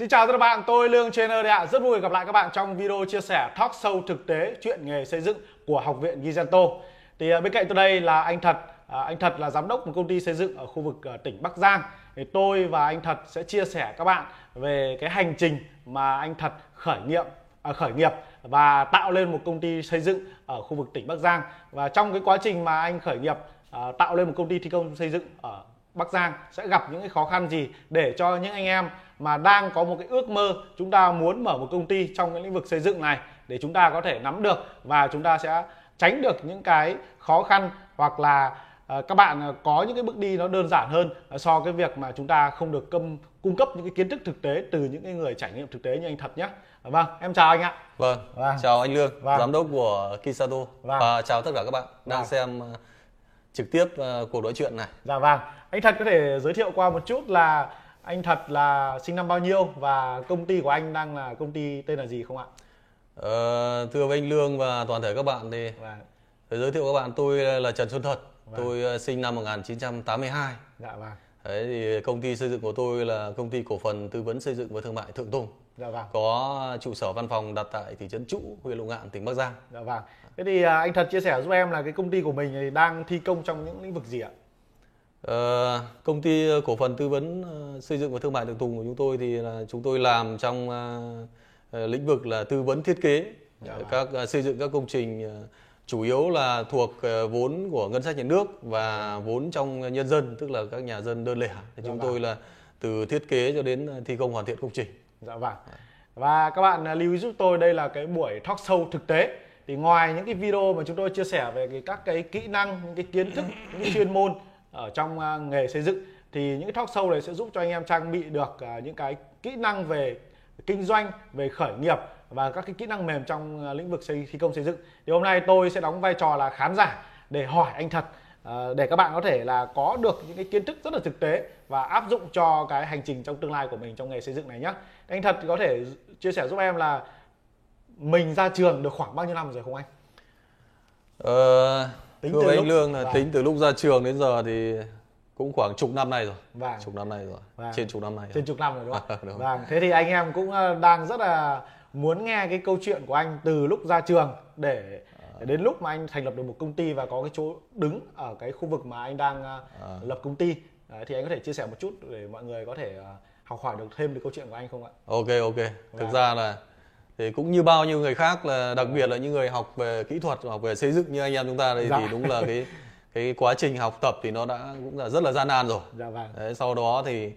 Xin chào tất cả các bạn, tôi Lương Trainer đây ạ. Rất vui gặp lại các bạn trong video chia sẻ talk show thực tế chuyện nghề xây dựng của Học viện Gizento. Thì à, bên cạnh tôi đây là anh Thật. À, anh Thật là giám đốc một công ty xây dựng ở khu vực à, tỉnh Bắc Giang. Thì tôi và anh Thật sẽ chia sẻ các bạn về cái hành trình mà anh Thật khởi nghiệp à, khởi nghiệp và tạo lên một công ty xây dựng ở khu vực tỉnh Bắc Giang. Và trong cái quá trình mà anh khởi nghiệp à, tạo lên một công ty thi công xây dựng ở Bắc Giang sẽ gặp những cái khó khăn gì để cho những anh em mà đang có một cái ước mơ chúng ta muốn mở một công ty trong cái lĩnh vực xây dựng này để chúng ta có thể nắm được và chúng ta sẽ tránh được những cái khó khăn hoặc là uh, các bạn có những cái bước đi nó đơn giản hơn so cái việc mà chúng ta không được cung cung cấp những cái kiến thức thực tế từ những cái người trải nghiệm thực tế như anh thật nhé vâng em chào anh ạ vâng, vâng. chào anh lương vâng. giám đốc của kisato vâng. và chào tất cả các bạn đang vâng. xem trực tiếp cuộc nói chuyện này dạ vâng anh thật có thể giới thiệu qua một chút là anh thật là sinh năm bao nhiêu và công ty của anh đang là công ty tên là gì không ạ? Ờ, thưa với anh Lương và toàn thể các bạn thì vâng. để giới thiệu các bạn tôi là Trần Xuân Thật. Vâng. Tôi ờ, sinh năm 1982. Dạ vâng. Đấy thì công ty xây dựng của tôi là công ty cổ phần tư vấn xây dựng và thương mại Thượng Tùng. Dạ vâng. Có trụ sở văn phòng đặt tại thị trấn Trụ, huyện Lục Ngạn, tỉnh Bắc Giang. Dạ vâng. Thế thì à, anh thật chia sẻ giúp em là cái công ty của mình thì đang thi công trong những lĩnh vực gì ạ? Uh, công ty cổ phần tư vấn uh, xây dựng và thương mại Tường Tùng của chúng tôi thì là chúng tôi làm trong lĩnh vực là tư vấn thiết kế dạ. các xây dựng các công trình chủ yếu là thuộc vốn của ngân sách nhà nước và vốn trong nhân dân tức là các nhà dân đơn lẻ thì dạ chúng vâng. tôi là từ thiết kế cho đến thi công hoàn thiện công trình. Dạ vâng. Và các bạn lưu ý giúp tôi đây là cái buổi talk show thực tế thì ngoài những cái video mà chúng tôi chia sẻ về cái, các cái kỹ năng, những cái kiến thức, những cái chuyên môn ở trong à, nghề xây dựng thì những cái talk show này sẽ giúp cho anh em trang bị được à, những cái kỹ năng về kinh doanh về khởi nghiệp và các cái kỹ năng mềm trong à, lĩnh vực xây thi công xây dựng thì hôm nay tôi sẽ đóng vai trò là khán giả để hỏi anh thật để các bạn có thể là có được những cái kiến thức rất là thực tế và áp dụng cho cái hành trình trong tương lai của mình trong nghề xây dựng này nhé anh thật có thể chia sẻ giúp em là mình ra trường được khoảng bao nhiêu năm rồi không anh? Ờ, tính Thưa từ anh lúc... Lương là vâng. tính từ lúc ra trường đến giờ thì cũng khoảng chục năm nay rồi vâng. chục năm nay rồi vâng. trên chục năm nay trên chục năm rồi đúng không? đúng. Vâng. thế thì anh em cũng ờ, đang rất là muốn nghe cái câu chuyện của anh từ lúc ra trường để, để đến lúc mà anh thành lập được một công ty và có cái chỗ đứng ở cái khu vực mà anh đang à. lập công ty thì anh có thể chia sẻ một chút để mọi người có thể ờ, học hỏi được thêm được câu chuyện của anh không ạ? Ok ok. Thực vâng. ra là thì cũng như bao nhiêu người khác là đặc biệt là những người học về kỹ thuật học về xây dựng như anh em chúng ta đây dạ. thì đúng là cái cái quá trình học tập thì nó đã cũng là rất là gian nan rồi dạ vâng. Đấy, sau đó thì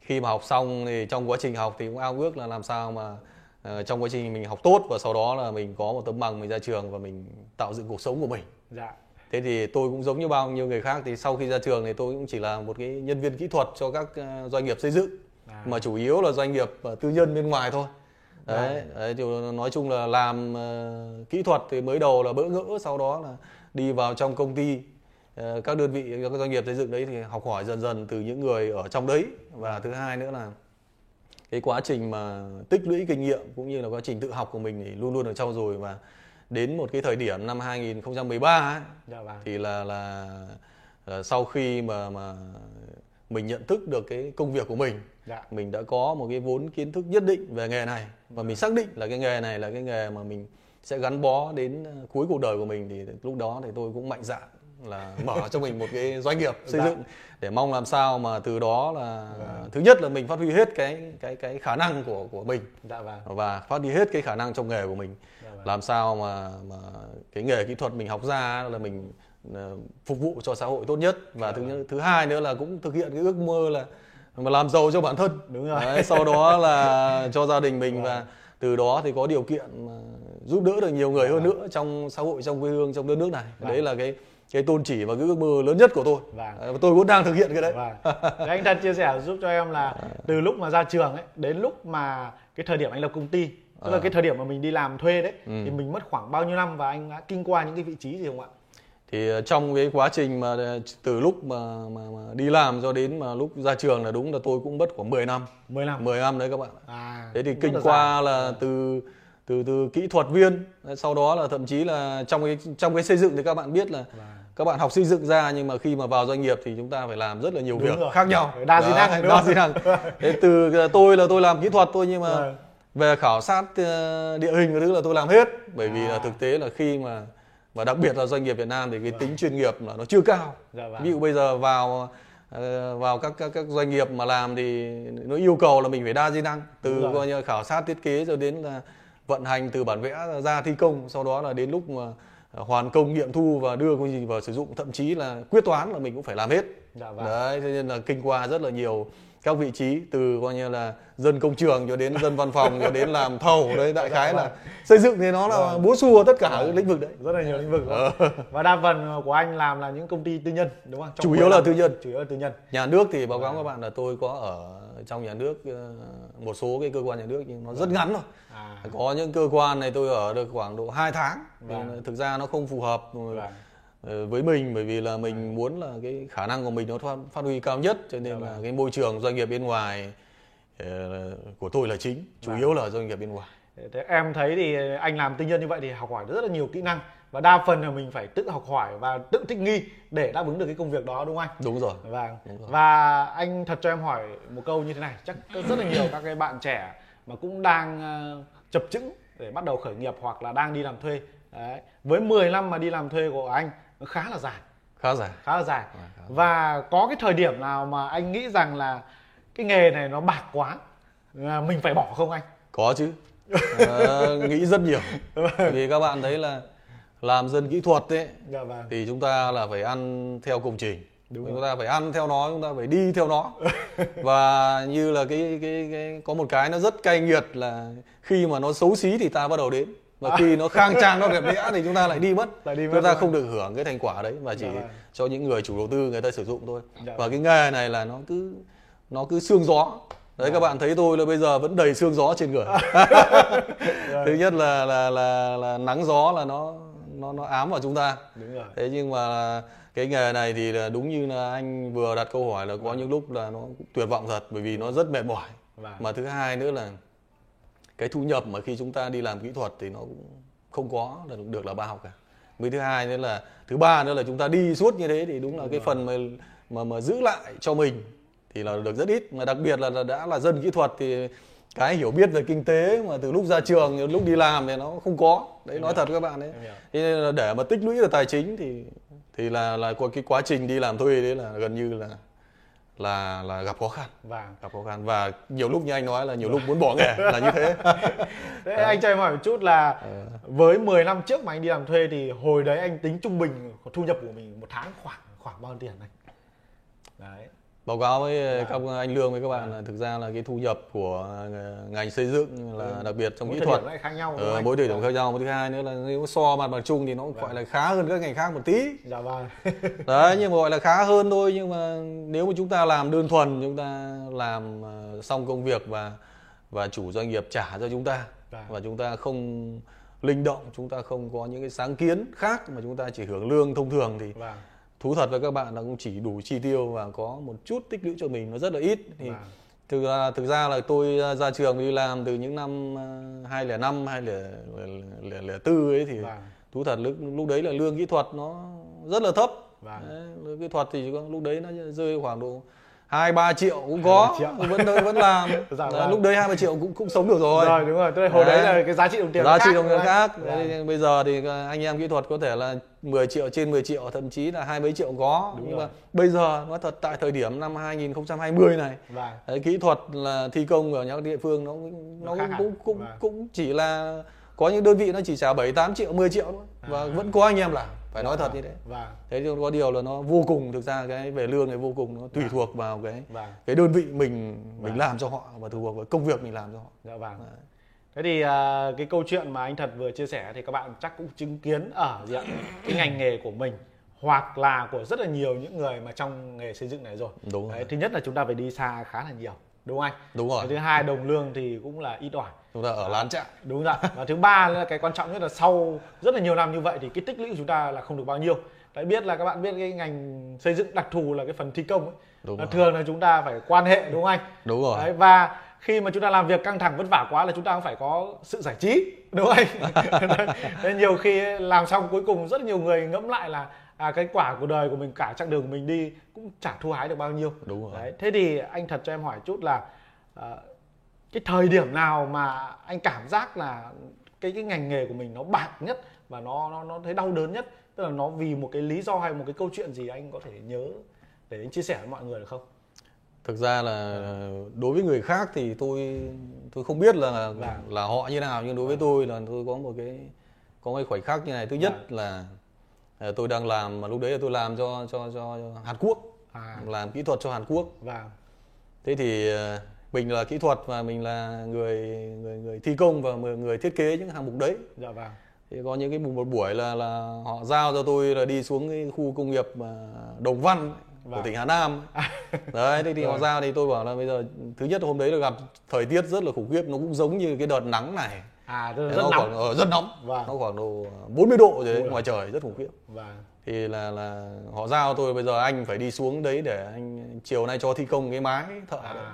khi mà học xong thì trong quá trình học thì cũng ao ước là làm sao mà uh, trong quá trình mình học tốt và sau đó là mình có một tấm bằng mình ra trường và mình tạo dựng cuộc sống của mình dạ. thế thì tôi cũng giống như bao nhiêu người khác thì sau khi ra trường thì tôi cũng chỉ là một cái nhân viên kỹ thuật cho các uh, doanh nghiệp xây dựng à. mà chủ yếu là doanh nghiệp uh, tư nhân bên ngoài thôi đấy, đấy. thì nói chung là làm uh, kỹ thuật thì mới đầu là bỡ ngỡ sau đó là đi vào trong công ty uh, các đơn vị các doanh nghiệp xây dựng đấy thì học hỏi dần dần từ những người ở trong đấy. Và thứ hai nữa là cái quá trình mà tích lũy kinh nghiệm cũng như là quá trình tự học của mình thì luôn luôn ở trong rồi và đến một cái thời điểm năm 2013 ấy, dạ vâng. thì là là uh, sau khi mà mà mình nhận thức được cái công việc của mình dạ. mình đã có một cái vốn kiến thức nhất định về nghề này và mình xác định là cái nghề này là cái nghề mà mình sẽ gắn bó đến ờ, cuối cuộc đời của mình thì lúc đó thì tôi cũng mạnh dạn là mở cho mình một cái doanh nghiệp xây dạ. dựng để mong làm sao mà từ đó là dạ. thứ nhất là mình phát huy hết cái cái cái khả năng của của mình dạ, vâng. và phát huy hết cái khả năng trong nghề của mình dạ, vâng. làm sao mà mà cái nghề kỹ thuật mình học ra là mình phục vụ cho xã hội tốt nhất và dạ, thứ vâng. thứ hai nữa là cũng thực hiện cái ước mơ là mà làm giàu cho bản thân đúng rồi Đấy, sau đó là cho gia đình mình và từ đó thì có điều kiện mà giúp đỡ được nhiều người hơn nữa trong xã hội trong quê hương trong đất nước này vâng. đấy là cái cái tôn chỉ và cái ước mơ lớn nhất của tôi vâng. và tôi cũng đang thực hiện cái đấy vâng. anh thật chia sẻ giúp cho em là từ lúc mà ra trường ấy đến lúc mà cái thời điểm anh lập công ty tức là à. cái thời điểm mà mình đi làm thuê đấy ừ. thì mình mất khoảng bao nhiêu năm và anh đã kinh qua những cái vị trí gì không ạ thì ờ, trong cái quá trình mà ờ, từ lúc mà, mà, mà đi làm cho đến mà lúc ra trường là đúng là tôi cũng mất khoảng 10 năm 10 năm 10 năm đấy các bạn à, thế thì kinh qua là à. từ từ từ kỹ thuật viên sau đó là thậm chí là trong cái trong cái xây dựng thì các bạn biết là wow. các bạn học xây dựng ra nhưng mà khi mà vào doanh nghiệp thì chúng ta phải làm rất là nhiều Đúng việc rồi. khác nhau Đa di năng, đa di năng thế từ tôi là tôi làm kỹ thuật thôi nhưng mà Vâng. về khảo sát ờ, địa hình cái thứ là tôi làm hết bởi vì À. là thực tế là khi mà và đặc biệt là doanh nghiệp Việt Nam thì cái tính chuyên nghiệp là nó chưa cao Dạ vâng. ví dụ bây giờ vào ờ, vào các, các các doanh nghiệp mà làm thì nó yêu cầu là mình phải đa di năng từ rồi. coi như khảo sát thiết kế rồi đến là vận hành từ bản vẽ ra thi công sau đó là đến lúc mà hoàn công nghiệm thu và đưa công trình vào sử dụng thậm chí là quyết toán là mình cũng phải làm hết Dạ vâng. đấy thế nên là kinh qua rất là nhiều các vị trí từ coi như là dân công trường cho đến dân văn phòng cho đến làm thầu đấy đại khái là xây dựng thì nó là Vâng. búa xua tất cả các lĩnh vực đấy. Rất là nhiều lĩnh vực đúng không? và đa phần của anh làm là những công ty tư nhân đúng không? Trong Chủ yếu là 15 tư nhân. chủ yếu là tư nhân. Nhà nước thì báo cáo các bạn là tôi có ở trong nhà nước ờ, một số cái cơ quan nhà nước nhưng nó rất ngắn thôi. À. Có những cơ quan này tôi ở được khoảng độ 2 tháng. Vâng. thực ra nó không phù hợp. Vâng. Ờ, với mình bởi vì là mình muốn là cái khả năng của mình nó phát, phát huy cao nhất cho nên Dạ là vâng. cái môi trường doanh nghiệp bên ngoài ờ, của tôi là chính chủ Vâng. yếu là doanh nghiệp bên ngoài Thế em thấy thì anh làm tư nhân như vậy thì học hỏi rất là nhiều kỹ năng và đa phần là mình phải tự học hỏi và tự thích nghi để đáp ứng được cái công việc đó đúng không anh? đúng rồi Vâng. Đúng rồi. Và anh thật cho em hỏi một câu như thế này, chắc rất là nhiều các cái bạn trẻ mà cũng đang ờ, chập chững để bắt đầu khởi nghiệp hoặc là đang đi làm thuê. Đấy. Với 10 năm mà đi làm thuê của anh nó khá là dài, khá dài. Khá là dài. Vâng, Và có cái thời điểm nào mà anh nghĩ rằng là cái nghề này nó bạc quá, là mình phải bỏ không anh? có chứ. Ờ, nghĩ rất nhiều. Vì các bạn thấy là làm dân kỹ thuật ấy Dạ vâng. thì chúng ta là phải ăn theo công trình. Đúng chúng ta phải ăn theo nó chúng ta phải đi theo nó. Và như là cái cái cái có một cái nó rất cay nghiệt là khi mà nó xấu xí thì ta bắt đầu đến và khi nó khang trang nó đẹp đẽ thì chúng ta lại đi mất Lại đi mất chúng ta rồi. không được hưởng cái thành quả đấy mà chỉ Dạ vâng. cho những người chủ đầu tư người ta sử dụng thôi Dạ và vâng. cái nghề này là nó cứ nó cứ xương gió đấy các bạn thấy tôi là bây giờ vẫn đầy xương gió trên người thứ nhất là là là là nắng gió là nó nó nó ám vào chúng ta Đúng rồi. thế nhưng mà cái nghề này thì là đúng như là anh vừa đặt câu hỏi là có những lúc là nó tuyệt vọng thật bởi vì nó rất mệt mỏi Vâng. mà thứ hai nữa là cái thu nhập mà khi chúng ta đi làm kỹ thuật thì nó cũng không có là được là bao cả. Với thứ hai nữa là thứ ba nữa là chúng ta đi suốt như thế thì đúng là cái phần mà mà mà giữ lại cho mình thì là được rất ít. Mà đặc biệt là, là đã là dân kỹ thuật thì cái hiểu biết về kinh tế mà từ lúc ra trường lúc đi làm thì nó không có. Đấy nói thật các bạn đấy Em hiểu. thế nên là để mà tích lũy được tài chính thì thì là là có cái quá trình đi làm thuê đấy là gần như là là là gặp khó khăn Vâng. gặp khó khăn và nhiều lúc như anh nói là nhiều lúc muốn bỏ nghề là như thế Thế anh cho em hỏi một chút là Ờ. với 10 năm trước mà anh đi làm thuê thì hồi đấy anh tính trung bình thu nhập của mình một tháng khoảng khoảng bao nhiêu tiền anh? Đấy. Báo cáo với các anh lương với các bạn là thực ra là cái thu nhập của ngành xây dựng là đặc biệt trong Mỗi kỹ thuật khác nhau ờ, anh? mỗi thời điểm Vâng. khác nhau một thứ hai nữa là nếu so mặt bằng chung thì nó cũng gọi là khá hơn các ngành khác một tí Dạ vâng. đấy nhưng mà gọi là khá hơn thôi nhưng mà nếu mà chúng ta làm đơn thuần chúng ta làm ờ, xong công việc và và chủ doanh nghiệp trả cho chúng ta Vâng. và chúng ta không linh động chúng ta không có những cái sáng kiến khác mà chúng ta chỉ hưởng lương thông thường thì Vâng. Thú thật với các bạn là cũng chỉ đủ chi tiêu và có một chút tích lũy cho mình nó rất là ít thì Vâng. thực ra thực ra là tôi ờ, ra trường đi làm từ những năm ờ, 2005 2004 ấy thì Vâng. thú thật lúc lúc đấy là lương kỹ thuật nó rất là thấp Vâng. đấy, lương kỹ thuật thì lúc đấy nó rơi khoảng độ hai ba triệu cũng có 2-3 triệu. vẫn vẫn làm Dạ vâng. lúc đấy hai ba triệu cũng cũng sống được rồi Rồi đúng rồi, tức là hồi đấy Đấy. là cái giá trị đồng tiền giá nó trị đồng tiền khác anh? Đấy, bây giờ thì anh em kỹ thuật có thể là 10 triệu trên 10 triệu thậm chí là hai mấy triệu có Đúng nhưng rồi. mà bây giờ nói thật tại thời điểm năm 2020 này Vâng. đấy, kỹ thuật là thi công ở những địa phương nó Nó nó cũng cũng cũng, Vâng. cũng chỉ là có những đơn vị nó chỉ trả 7 8 triệu 10 triệu thôi và À. vẫn có anh em làm phải nói thật như thế Vâng. thế nhưng có điều là nó vô cùng thực ra cái về lương này vô cùng nó tùy thuộc vào cái Vâng. cái đơn vị mình mình Vâng. làm cho họ và tùy thuộc vào công việc mình làm cho họ Dạ vâng. Thế thì à, cái câu chuyện mà anh thật vừa chia sẻ thì các bạn chắc cũng chứng kiến ở ạ? cái ngành nghề của mình hoặc là của rất là nhiều những người mà trong nghề xây dựng này rồi. Đúng rồi. Đấy, thứ nhất là chúng ta phải đi xa khá là nhiều, đúng không anh? đúng rồi Cái thứ hai đồng lương thì cũng là ít ỏi. Chúng ta ở lán trại Đúng rồi. Và thứ ba là cái quan trọng nhất là sau rất là nhiều năm như vậy thì cái tích lũy của chúng ta là không được bao nhiêu. Đấy biết là các bạn biết cái ngành xây dựng đặc thù là cái phần thi công ấy. Đúng là rồi. thường là chúng ta phải quan hệ đúng không anh? đúng rồi Đấy, và khi mà chúng ta làm việc căng thẳng vất vả quá là chúng ta cũng phải có sự giải trí đúng không anh Nên nhiều khi làm xong cuối cùng rất nhiều người ngẫm lại là à, cái quả của đời của mình cả chặng đường của mình đi cũng chả thu hái được bao nhiêu đúng rồi đấy thế thì anh thật cho em hỏi chút là uh, cái thời điểm nào mà anh cảm giác là cái cái ngành nghề của mình nó bạc nhất và nó nó nó thấy đau đớn nhất? Tức là nó vì một cái lý do hay một cái câu chuyện gì anh có thể nhớ để anh chia sẻ với mọi người được không? Thực ra là đối với người khác thì tôi tôi không biết là Vâng. là họ như nào nhưng đối với tôi là tôi có một cái có cái khoảnh khắc như này. Thứ nhất Vâng. là ờ, tôi đang làm mà lúc đấy là tôi làm cho cho cho Hàn Quốc. À. Làm kỹ thuật cho Hàn Quốc. Và thế thì ờ, mình là kỹ thuật và mình là người người người thi công và người thiết kế những hạng mục đấy. Dạ vâng. Thì có những cái một một buổi là là họ giao cho tôi là đi xuống cái khu công nghiệp mà Đồng Văn của Vâng. tỉnh Hà Nam đấy thế thì họ giao thì tôi bảo là bây giờ thứ nhất hôm đấy là gặp thời tiết rất là khủng khiếp nó cũng giống như cái đợt nắng này. À Thế rất nó nóng. khoảng ờ, rất nóng. Vâng. nó khoảng độ 40 độ rồi đấy, ngoài trời rất khủng khiếp. Và thì là là họ giao tôi bây giờ anh phải đi xuống đấy để anh chiều nay cho thi công cái mái thợ đấy.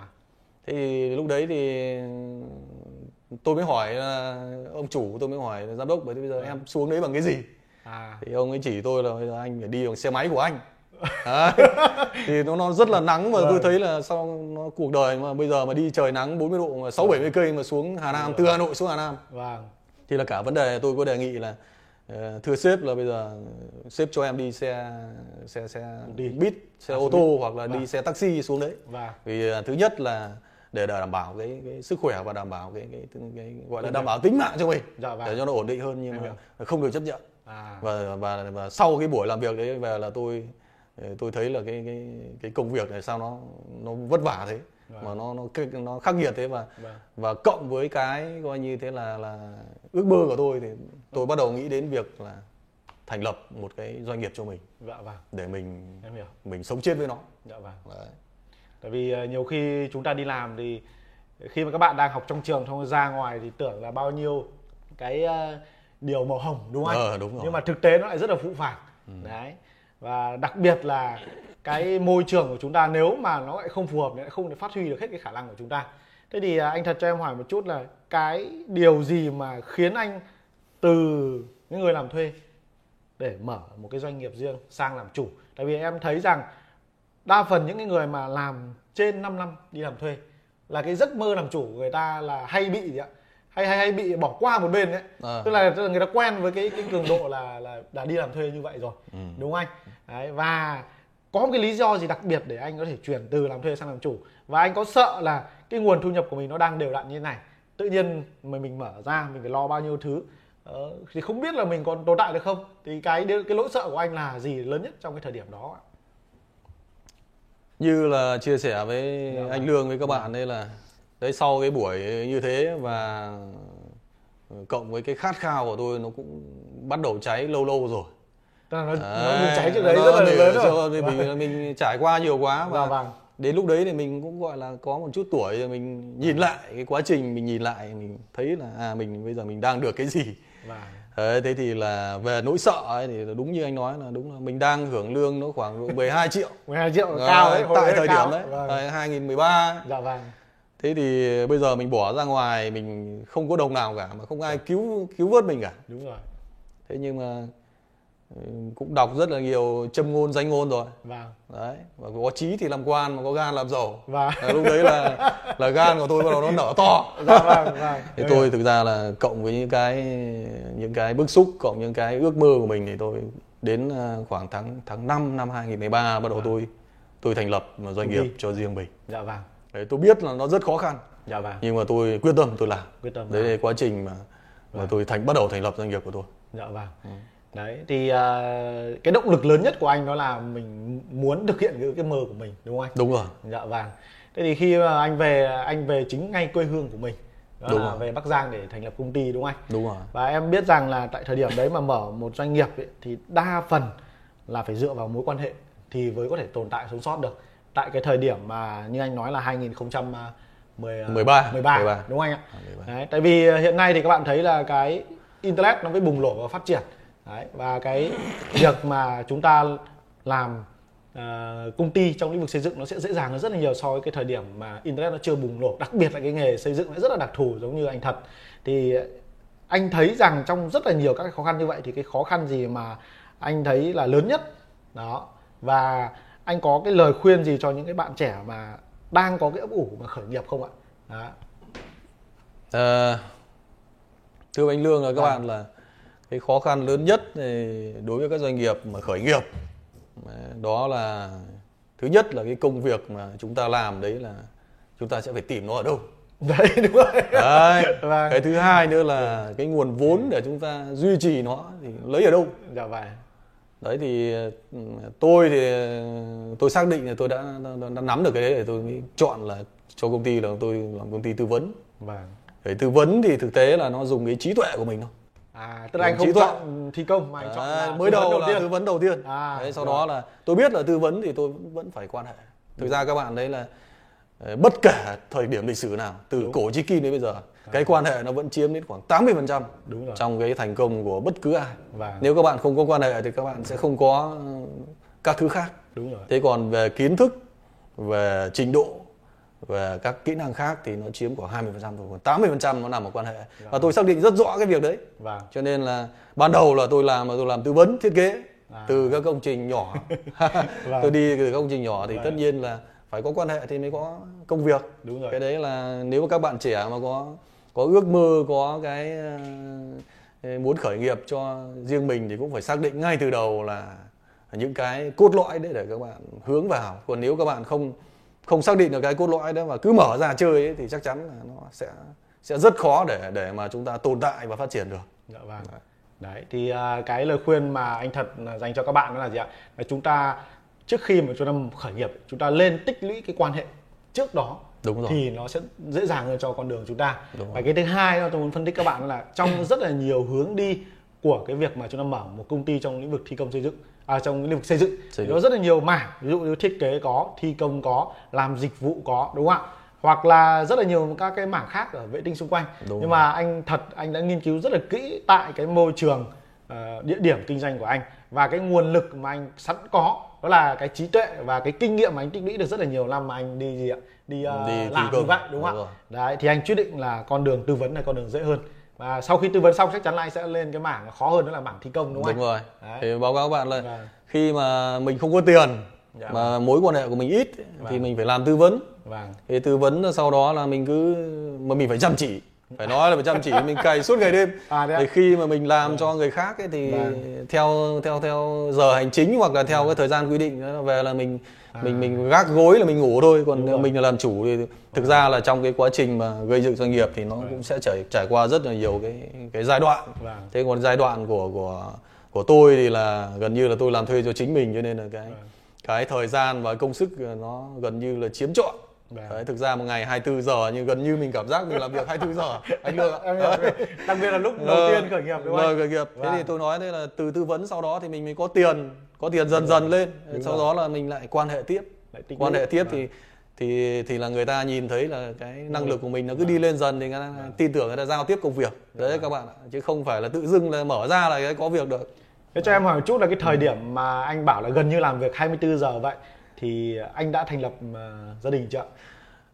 À Thế thì lúc đấy thì tôi mới hỏi là ông chủ tôi mới hỏi là giám đốc bởi vì bây giờ em xuống đấy bằng cái gì? À. Thì ông ấy chỉ tôi là bây giờ anh phải đi bằng xe máy của anh. Đấy. thì nó nó rất là nắng mà tôi Vâng. thấy là sau nó cuộc đời mà bây giờ mà đi trời nắng 40 độ mà 6 70 cây mà xuống Hà Nam từ Hà Nội xuống Hà Nam. Vâng. Thì là cả vấn đề tôi có đề nghị là ờ, thưa sếp là bây giờ sếp cho em đi xe xe xe Đi. buýt xe À, ô tô hoặc là đi Vâng. xe taxi xuống đấy. Và vì ờ, thứ nhất là để đảm bảo cái, cái sức khỏe và đảm bảo cái, cái, cái, cái gọi là đảm bảo tính mạng cho mình dạ vâng. để cho nó ổn định hơn nhưng mà không được chấp nhận. À. Và và và sau cái buổi làm việc đấy về là tôi tôi thấy là cái cái cái công việc này sao nó nó vất vả thế Vâng. mà nó nó nó khắc nghiệt thế và vâng và cộng với cái coi như thế là là ước mơ của tôi thì tôi bắt đầu nghĩ đến việc là thành lập một cái doanh nghiệp cho mình dạ vâng. để mình em hiểu. mình sống chết với nó. Dạ vâng. Đấy. Tại vì ờ, nhiều khi chúng ta đi làm thì khi mà các bạn đang học trong trường xong ra ngoài thì tưởng là bao nhiêu cái ờ, điều màu hồng đúng không anh? Ờ, đúng rồi. Ừ. nhưng mà thực tế nó lại rất là phụ phàng. Đấy. Và đặc biệt là cái môi trường của chúng ta nếu mà nó lại không phù hợp thì lại không thể phát huy được hết cái khả năng của chúng ta. Thế thì à, anh thật cho em hỏi một chút là cái điều gì mà khiến anh từ những người làm thuê để mở một cái doanh nghiệp riêng sang làm chủ? Tại vì em thấy rằng đa phần những cái người mà làm trên 5 năm đi làm thuê là cái giấc mơ làm chủ của người ta là hay bị gì ạ hay hay hay bị bỏ qua một bên đấy Ờ. tức, là, tức là người ta quen với cái cái cường độ là là đã đi làm thuê như vậy rồi Ừ. đúng không anh đấy, và có một cái lý do gì đặc biệt để anh có thể chuyển từ làm thuê sang làm chủ và anh có sợ là cái nguồn thu nhập của mình nó đang đều đặn như thế này tự nhiên mà mình mở ra mình phải lo bao nhiêu thứ ờ, thì không biết là mình còn tồn tại được không thì cái cái lỗi sợ của anh là gì lớn nhất trong cái thời điểm đó ạ? Như là chia sẻ với Dạ vâng. anh Lương với các bạn đây là đấy sau cái buổi như thế và cộng với cái khát khao của tôi nó cũng bắt đầu cháy lâu lâu rồi. Nó, nó cháy trước đấy nó rất là để lớn rồi. mình, mình, mình trải qua nhiều quá và Dạ vâng. đến lúc đấy thì mình cũng gọi là có một chút tuổi rồi mình nhìn lại cái quá trình mình nhìn lại mình thấy là à mình bây giờ mình đang được cái gì. Và Đấy, thế thì là về nỗi sợ ấy thì đúng như anh nói là đúng là mình đang hưởng lương nó khoảng độ 12 triệu. 12 triệu là cao đấy tại thời cao. điểm đấy vâng. đấy, 2013 dạ vâng. Thế thì bây giờ mình bỏ ra ngoài mình không có đồng nào cả mà không ai cứu cứu vớt mình cả. Đúng rồi. Thế nhưng mà cũng đọc rất là nhiều châm ngôn danh ngôn rồi. Vâng. Đấy và có trí thì làm quan mà có gan làm giàu Đấy, lúc đấy là là gan của tôi bắt đầu nó nở to. Dạ vâng vâng. Thế tôi thực ra là cộng với những cái những cái bức xúc cộng những cái ước mơ của mình thì tôi đến à, khoảng tháng tháng 5 năm 2013 bắt đầu tôi tôi thành lập một doanh nghiệp cho riêng mình. Dạ vâng. Đấy tôi biết là nó rất khó khăn. Dạ vâng. Nhưng mà tôi quyết tâm tôi làm. Quyết tâm đấy là quá trình mà mà tôi thành bắt đầu thành lập doanh nghiệp của tôi. Dạ vâng. Ừ. đấy thì à, cái động lực lớn nhất của anh đó là mình muốn thực hiện cái, cái mơ của mình đúng không anh? Đúng rồi. Dạ vâng. Thế thì khi mà anh về anh về chính ngay quê hương của mình đó Đúng là rồi. về Bắc Giang để thành lập công ty đúng không anh? Đúng rồi. Và em biết rằng là tại thời điểm đấy mà mở một doanh nghiệp ấy, thì đa phần là phải dựa vào mối quan hệ thì mới có thể tồn tại sống sót được. Tại cái thời điểm mà như anh nói là 2010 13, 13, 13. đúng không anh ạ? À, 13. đấy, tại vì hiện nay thì các bạn thấy là cái internet nó mới bùng nổ và phát triển đấy, và cái việc mà chúng ta làm à, công ty trong lĩnh vực xây dựng nó sẽ dễ dàng hơn rất là nhiều so với cái thời điểm mà internet nó chưa bùng nổ. Đặc biệt là cái nghề xây dựng nó rất là đặc thù giống như anh thật. Thì anh thấy rằng trong rất là nhiều các cái khó khăn như vậy thì cái khó khăn gì mà anh thấy là lớn nhất? Đó. Và anh có cái lời khuyên gì cho những cái bạn trẻ mà đang có cái ấp ủ mà khởi nghiệp không ạ? Đó. À, thưa anh Lương là các à. bạn là cái khó khăn lớn nhất đối với các doanh nghiệp mà khởi nghiệp đó là thứ nhất là cái công việc mà chúng ta làm đấy là chúng ta sẽ phải tìm nó ở đâu. Đấy đúng rồi. Đấy. Vâng. cái thứ hai nữa là cái nguồn vốn để chúng ta duy trì nó thì lấy ở đâu? Dạ vậy đấy thì ừ, tôi thì tôi xác định là tôi đã, đã, đã nắm được cái đấy để tôi mới chọn là cho công ty là tôi làm công ty tư vấn. Vâng. Để tư vấn thì thực tế là nó dùng cái trí tuệ của mình thôi à tức là anh không chọn thi công mà anh chọn là mới đầu, đầu là tiên. tư vấn đầu tiên à, đấy, sau rồi. đó là tôi biết là tư vấn thì tôi vẫn phải quan hệ thực ra các bạn đấy là ờ, bất kể thời điểm lịch sử nào từ Đúng. cổ chí kim đến bây giờ à. cái quan hệ nó vẫn chiếm đến khoảng 80% Đúng rồi. trong cái thành công của bất cứ ai và... nếu các bạn không có quan hệ thì các bạn sẽ không có các thứ khác Đúng rồi. thế còn về kiến thức về trình độ và các kỹ năng khác thì nó chiếm khoảng 20% thôi còn 80% nó nằm ở quan hệ và tôi xác định rất rõ cái việc đấy vâng. cho nên là ban đầu là tôi làm là tôi làm tư vấn thiết kế à. từ các công trình nhỏ vâng. tôi đi từ các công trình nhỏ thì vâng. tất nhiên là phải có quan hệ thì mới có công việc Đúng rồi. cái đấy là nếu mà các bạn trẻ mà có có ước mơ có cái uh, muốn khởi nghiệp cho riêng mình thì cũng phải xác định ngay từ đầu là những cái cốt lõi đấy để các bạn hướng vào còn nếu các bạn không không xác định được cái cốt lõi đó và cứ mở ra chơi ấy, thì chắc chắn là nó sẽ sẽ rất khó để để mà chúng ta tồn tại và phát triển được. Dạ vâng. Đấy, Đấy thì uh, cái lời khuyên mà anh thật dành cho các bạn đó là gì ạ? Là chúng ta trước khi mà chúng ta khởi nghiệp chúng ta lên tích lũy cái quan hệ trước đó Đúng rồi. thì nó sẽ dễ dàng hơn cho con đường chúng ta. Và cái thứ hai đó tôi muốn phân tích các bạn là trong rất là nhiều hướng đi của cái việc mà chúng ta mở một công ty trong lĩnh vực thi công xây dựng à, trong lĩnh vực xây dựng. Xây có rất là nhiều mảng ví dụ như thiết kế có thi công có làm dịch vụ có đúng không ạ? Hoặc là rất là nhiều các cái mảng khác ở vệ tinh xung quanh. Đúng nhưng rồi. mà anh thật anh đã nghiên cứu rất là kỹ tại cái môi trường uh, địa điểm kinh doanh của anh. Và cái nguồn lực mà anh sẵn có đó là cái trí tuệ và cái kinh nghiệm mà anh tích lũy được rất là nhiều năm mà anh đi gì ạ? Đi, uh, đi làm như vậy đúng không ạ? đấy thì anh quyết định là con đường tư vấn là con đường dễ hơn và sau khi tư vấn xong chắc chắn là anh sẽ lên cái mảng khó hơn đó là mảng thi công đúng không đúng rồi Đấy. thì báo cáo các bạn là vâng. khi mà mình không có tiền dạ, mà vâng. mối quan hệ của mình ít vâng. thì mình phải làm tư vấn vâng. thì tư vấn sau đó là mình cứ mà mình phải chăm chỉ phải nói là phải chăm chỉ mình cày suốt ngày đêm à, thì khi mà mình làm vâng. cho người khác ấy, thì vâng. theo theo theo giờ hành chính hoặc là theo vâng. cái thời gian quy định về là mình à. mình mình gác gối là mình ngủ thôi còn mình là làm chủ thì thực ra là trong cái quá trình mà gây dựng doanh nghiệp thì nó vâng. cũng sẽ trải trải qua rất là nhiều cái cái giai đoạn vâng. thế còn giai đoạn của của của tôi thì là gần như là tôi làm thuê cho chính mình cho nên là cái vâng. cái thời gian và công sức nó gần như là chiếm trọn. Đấy, thực ra một ngày 24 giờ nhưng gần như mình cảm giác mình làm việc 24 giờ anh Lương ạ. Đặc biệt là lúc đầu ờ, tiên khởi nghiệp đúng không? Khởi nghiệp. Thế thì tôi nói thế là từ tư vấn sau đó thì mình mới có tiền, có tiền dần dần lên. Đúng sau rồi. đó là mình lại quan hệ tiếp. quan hệ tiếp thì thì thì là người ta nhìn thấy là cái năng lực của mình nó cứ đi lên dần thì người ta tin tưởng người ta giao tiếp công việc. Đấy các bạn ạ, chứ không phải là tự dưng là mở ra là cái có việc được. Thế cho em hỏi một chút là cái thời điểm mà anh bảo là gần như làm việc 24 giờ vậy thì anh đã thành lập uh, gia đình chưa?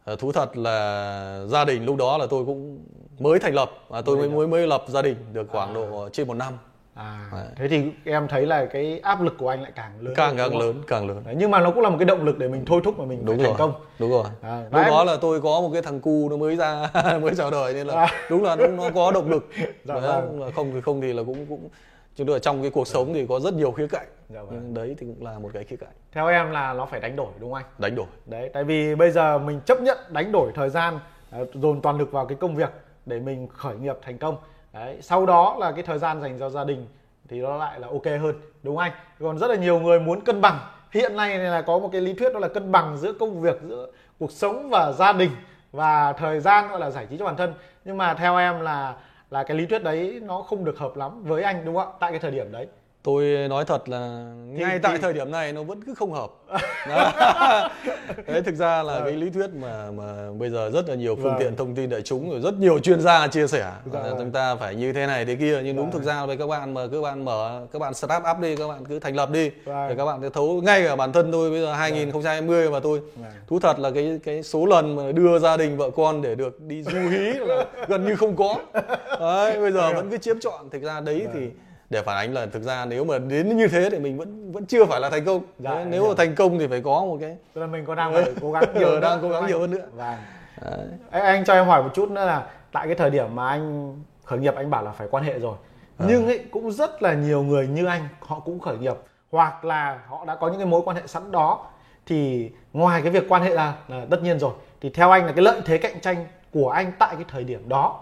À, thú thật là gia đình lúc đó là tôi cũng mới thành lập và tôi mới mới mới lập gia đình được khoảng à. độ trên một năm. À, Đấy. thế thì em thấy là cái áp lực của anh lại càng lớn càng càng lớn càng lớn Đấy, nhưng mà nó cũng là một cái động lực để mình thôi thúc mà mình đúng phải rồi. thành công đúng rồi à, lúc đó là tôi có một cái thằng cu nó mới ra mới chào đời nên là à. đúng là nó, nó có động lực dạ, vâng. không thì không thì là cũng cũng chứ là trong cái cuộc sống thì có rất nhiều khía cạnh dạ vâng. nhưng đấy thì cũng là một cái khía cạnh theo em là nó phải đánh đổi đúng không anh đánh đổi đấy tại vì bây giờ mình chấp nhận đánh đổi thời gian à, dồn toàn lực vào cái công việc để mình khởi nghiệp thành công đấy, sau đó là cái thời gian dành cho gia đình thì nó lại là ok hơn, đúng không anh? Còn rất là nhiều người muốn cân bằng. Hiện nay là có một cái lý thuyết đó là cân bằng giữa công việc, giữa cuộc sống và gia đình và thời gian gọi là giải trí cho bản thân. Nhưng mà theo em là là cái lý thuyết đấy nó không được hợp lắm với anh, đúng không ạ? Tại cái thời điểm đấy tôi nói thật là ngay thì... tại thời điểm này nó vẫn cứ không hợp đấy thực ra là vâng. cái lý thuyết mà mà bây giờ rất là nhiều phương vâng. tiện thông tin đại chúng rồi rất nhiều chuyên gia chia sẻ dạ, vâng. chúng ta phải như thế này thế kia nhưng đúng vâng. thực ra với các bạn mà các bạn mở các bạn start up đi các bạn cứ thành lập đi thì các bạn sẽ thấu ngay cả bản thân tôi bây giờ 2020 vâng. mà tôi thú thật là cái cái số lần mà đưa gia đình vợ con để được đi du hí là gần như không có đấy bây giờ vẫn cứ chiếm chọn thực ra đấy thì để phản ánh là thực ra nếu mà đến như thế thì mình vẫn vẫn chưa phải là thành công Dạ, nếu hiểu. mà thành công thì phải có một cái tức là mình còn đang phải cố gắng nhiều Ờ, đang cố gắng nhiều hơn nữa. anh? vâng Đấy. anh, anh cho em hỏi một chút nữa là tại cái thời điểm mà anh khởi nghiệp anh bảo là phải quan hệ rồi Ờ. nhưng ấy cũng rất là nhiều người như anh họ cũng khởi nghiệp hoặc là họ đã có những cái mối quan hệ sẵn đó thì ngoài cái việc quan hệ ra là tất nhiên rồi thì theo anh là cái lợi thế cạnh tranh của anh tại cái thời điểm đó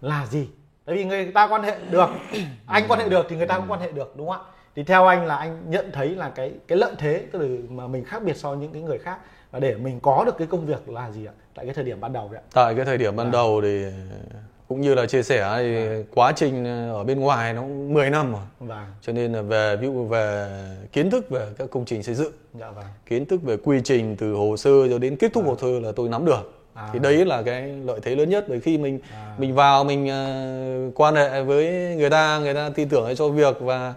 là gì tại vì người ta quan hệ được anh quan hệ được thì người ta cũng quan hệ được đúng không ạ? Thì theo anh là anh nhận thấy là cái cái lợi thế tức là mà mình khác biệt so với những cái người khác và để mình có được cái công việc là gì ạ? Tại cái thời điểm ban đầu vậy ạ. Tại cái thời điểm ban đầu thì cũng như là chia sẻ thì quá trình ở bên ngoài nó cũng 10 năm rồi. Vâng. Cho nên là về ví dụ về kiến thức về các công trình xây dựng dạ vâng. kiến thức về quy trình từ hồ sơ cho đến kết thúc hồ sơ là tôi nắm được À. thì đấy là cái lợi thế lớn nhất bởi khi mình À. mình vào mình ờ, quan hệ với người ta người ta tin tưởng cho việc và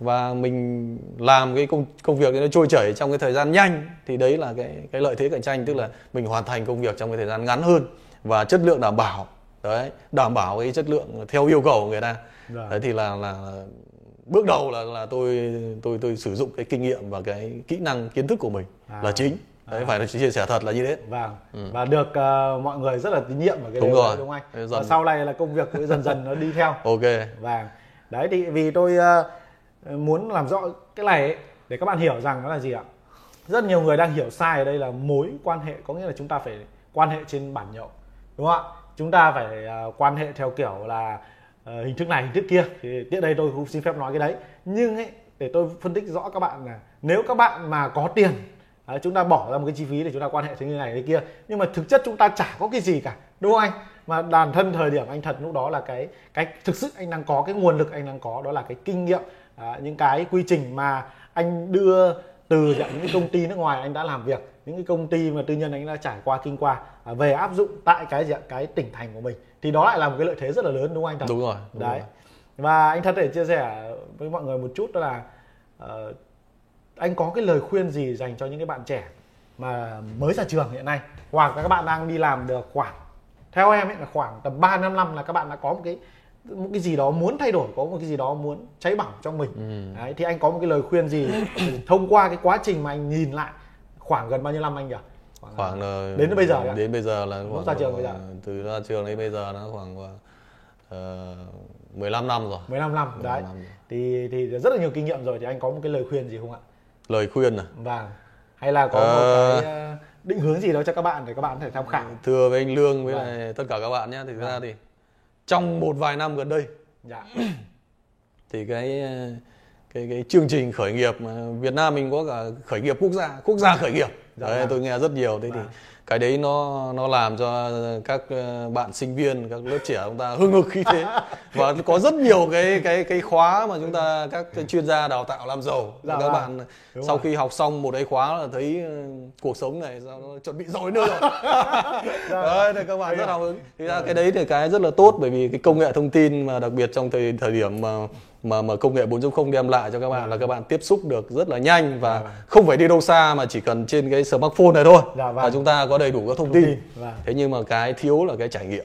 và mình làm cái công công việc nó trôi chảy trong cái thời gian nhanh thì đấy là cái cái lợi thế cạnh tranh tức là mình hoàn thành công việc trong cái thời gian ngắn hơn và chất lượng đảm bảo đấy đảm bảo cái chất lượng theo yêu cầu của người ta Vâng. đấy thì là là bước đầu là là tôi tôi tôi sử dụng cái kinh nghiệm và cái kỹ năng kiến thức của mình À. là chính đấy phải là chia sẻ thật là như thế vâng và được ờ, mọi người rất là tín nhiệm vào cái Ừ. Đúng điều rồi. đấy, đúng không anh dần- và sau này là công việc cũng dần dần nó đi theo ok Vâng. Đấy thì vì tôi ờ, muốn làm rõ cái này ấy, để các bạn hiểu rằng nó là gì ạ? Rất nhiều người đang hiểu sai ở đây là mối quan hệ có nghĩa là chúng ta phải quan hệ trên bàn nhậu. Đúng không ạ? Chúng ta phải ờ, quan hệ theo kiểu là ờ, hình thức này hình thức kia thì tiện đây tôi cũng xin phép nói cái đấy. Nhưng ấy để tôi phân tích rõ các bạn là nếu các bạn mà có tiền Đấy, chúng ta bỏ ra một cái chi phí để chúng ta quan hệ thế như này thế kia. Nhưng mà thực chất chúng ta chả có cái gì cả đúng không anh? Mà đàn thân thời điểm anh thật lúc đó là cái cái thực sự anh đang có cái nguồn lực anh đang có đó là cái kinh nghiệm à, những cái quy trình mà anh đưa từ những cái công ty nước ngoài anh đã làm việc những cái công ty mà tư nhân anh đã trải qua kinh qua à, về áp dụng tại cái dạng cái tỉnh thành của mình. Thì đó lại là một cái lợi thế rất là lớn đúng không anh thật? Đúng rồi đúng đấy. rồi. và anh thật để chia sẻ với mọi người một chút đó là ờ, anh có cái lời khuyên gì dành cho những cái bạn trẻ mà mới ra trường hiện nay hoặc là các bạn đang đi làm được khoảng theo em ấy là khoảng tầm 3 năm năm là các bạn đã có một cái một cái gì đó muốn thay đổi có một cái gì đó muốn cháy bỏng trong mình Ừ. đấy thì anh có một cái lời khuyên gì thông qua cái quá trình mà anh nhìn lại khoảng gần bao nhiêu năm anh nhỉ khoảng là đến bây giờ ạ? đến bây giờ là khoảng ra trường bây giờ? từ ra trường đến bây giờ nó khoảng uh, 15 năm rồi 15 năm 15 đấy năm rồi. thì thì rất là nhiều kinh nghiệm rồi thì anh có một cái lời khuyên gì không ạ lời khuyên à vâng hay là có Ờ. một cái ờ, định hướng gì đó cho các bạn để các bạn có thể tham khảo thưa với anh Lương với Vâng. lại tất cả các bạn nhé thì thực ra thì trong một vài năm gần đây dạ thì cái ờ, cái cái chương trình khởi nghiệp mà Việt Nam mình có cả khởi nghiệp quốc gia quốc gia khởi nghiệp Dạ đấy vâng. tôi nghe rất nhiều thế thì Vâng. Cái đấy nó nó làm cho các ờ, bạn sinh viên các lớp trẻ chúng ta hưng hực khí thế. Và có rất nhiều cái cái cái khóa mà chúng ta các chuyên gia đào tạo làm giàu. Dạ các vâng. bạn Đúng sau rồi. khi học xong một cái khóa là thấy ờ, cuộc sống này sao nó chuẩn bị rồi nữa rồi. Đấy thì các bạn rất hào hứng. Thì ra cái đấy thì cái rất là tốt bởi vì cái công nghệ thông tin mà đặc biệt trong thời thời điểm mà mà mà công nghệ 4.0 đem lại cho các bạn là các bạn tiếp xúc được rất là nhanh và Vâng. không phải đi đâu xa mà chỉ cần trên cái smartphone này thôi Dạ vâng. và chúng ta có đầy đủ các thông Thông tin. tin, vâng. Thế nhưng mà cái thiếu là cái trải nghiệm.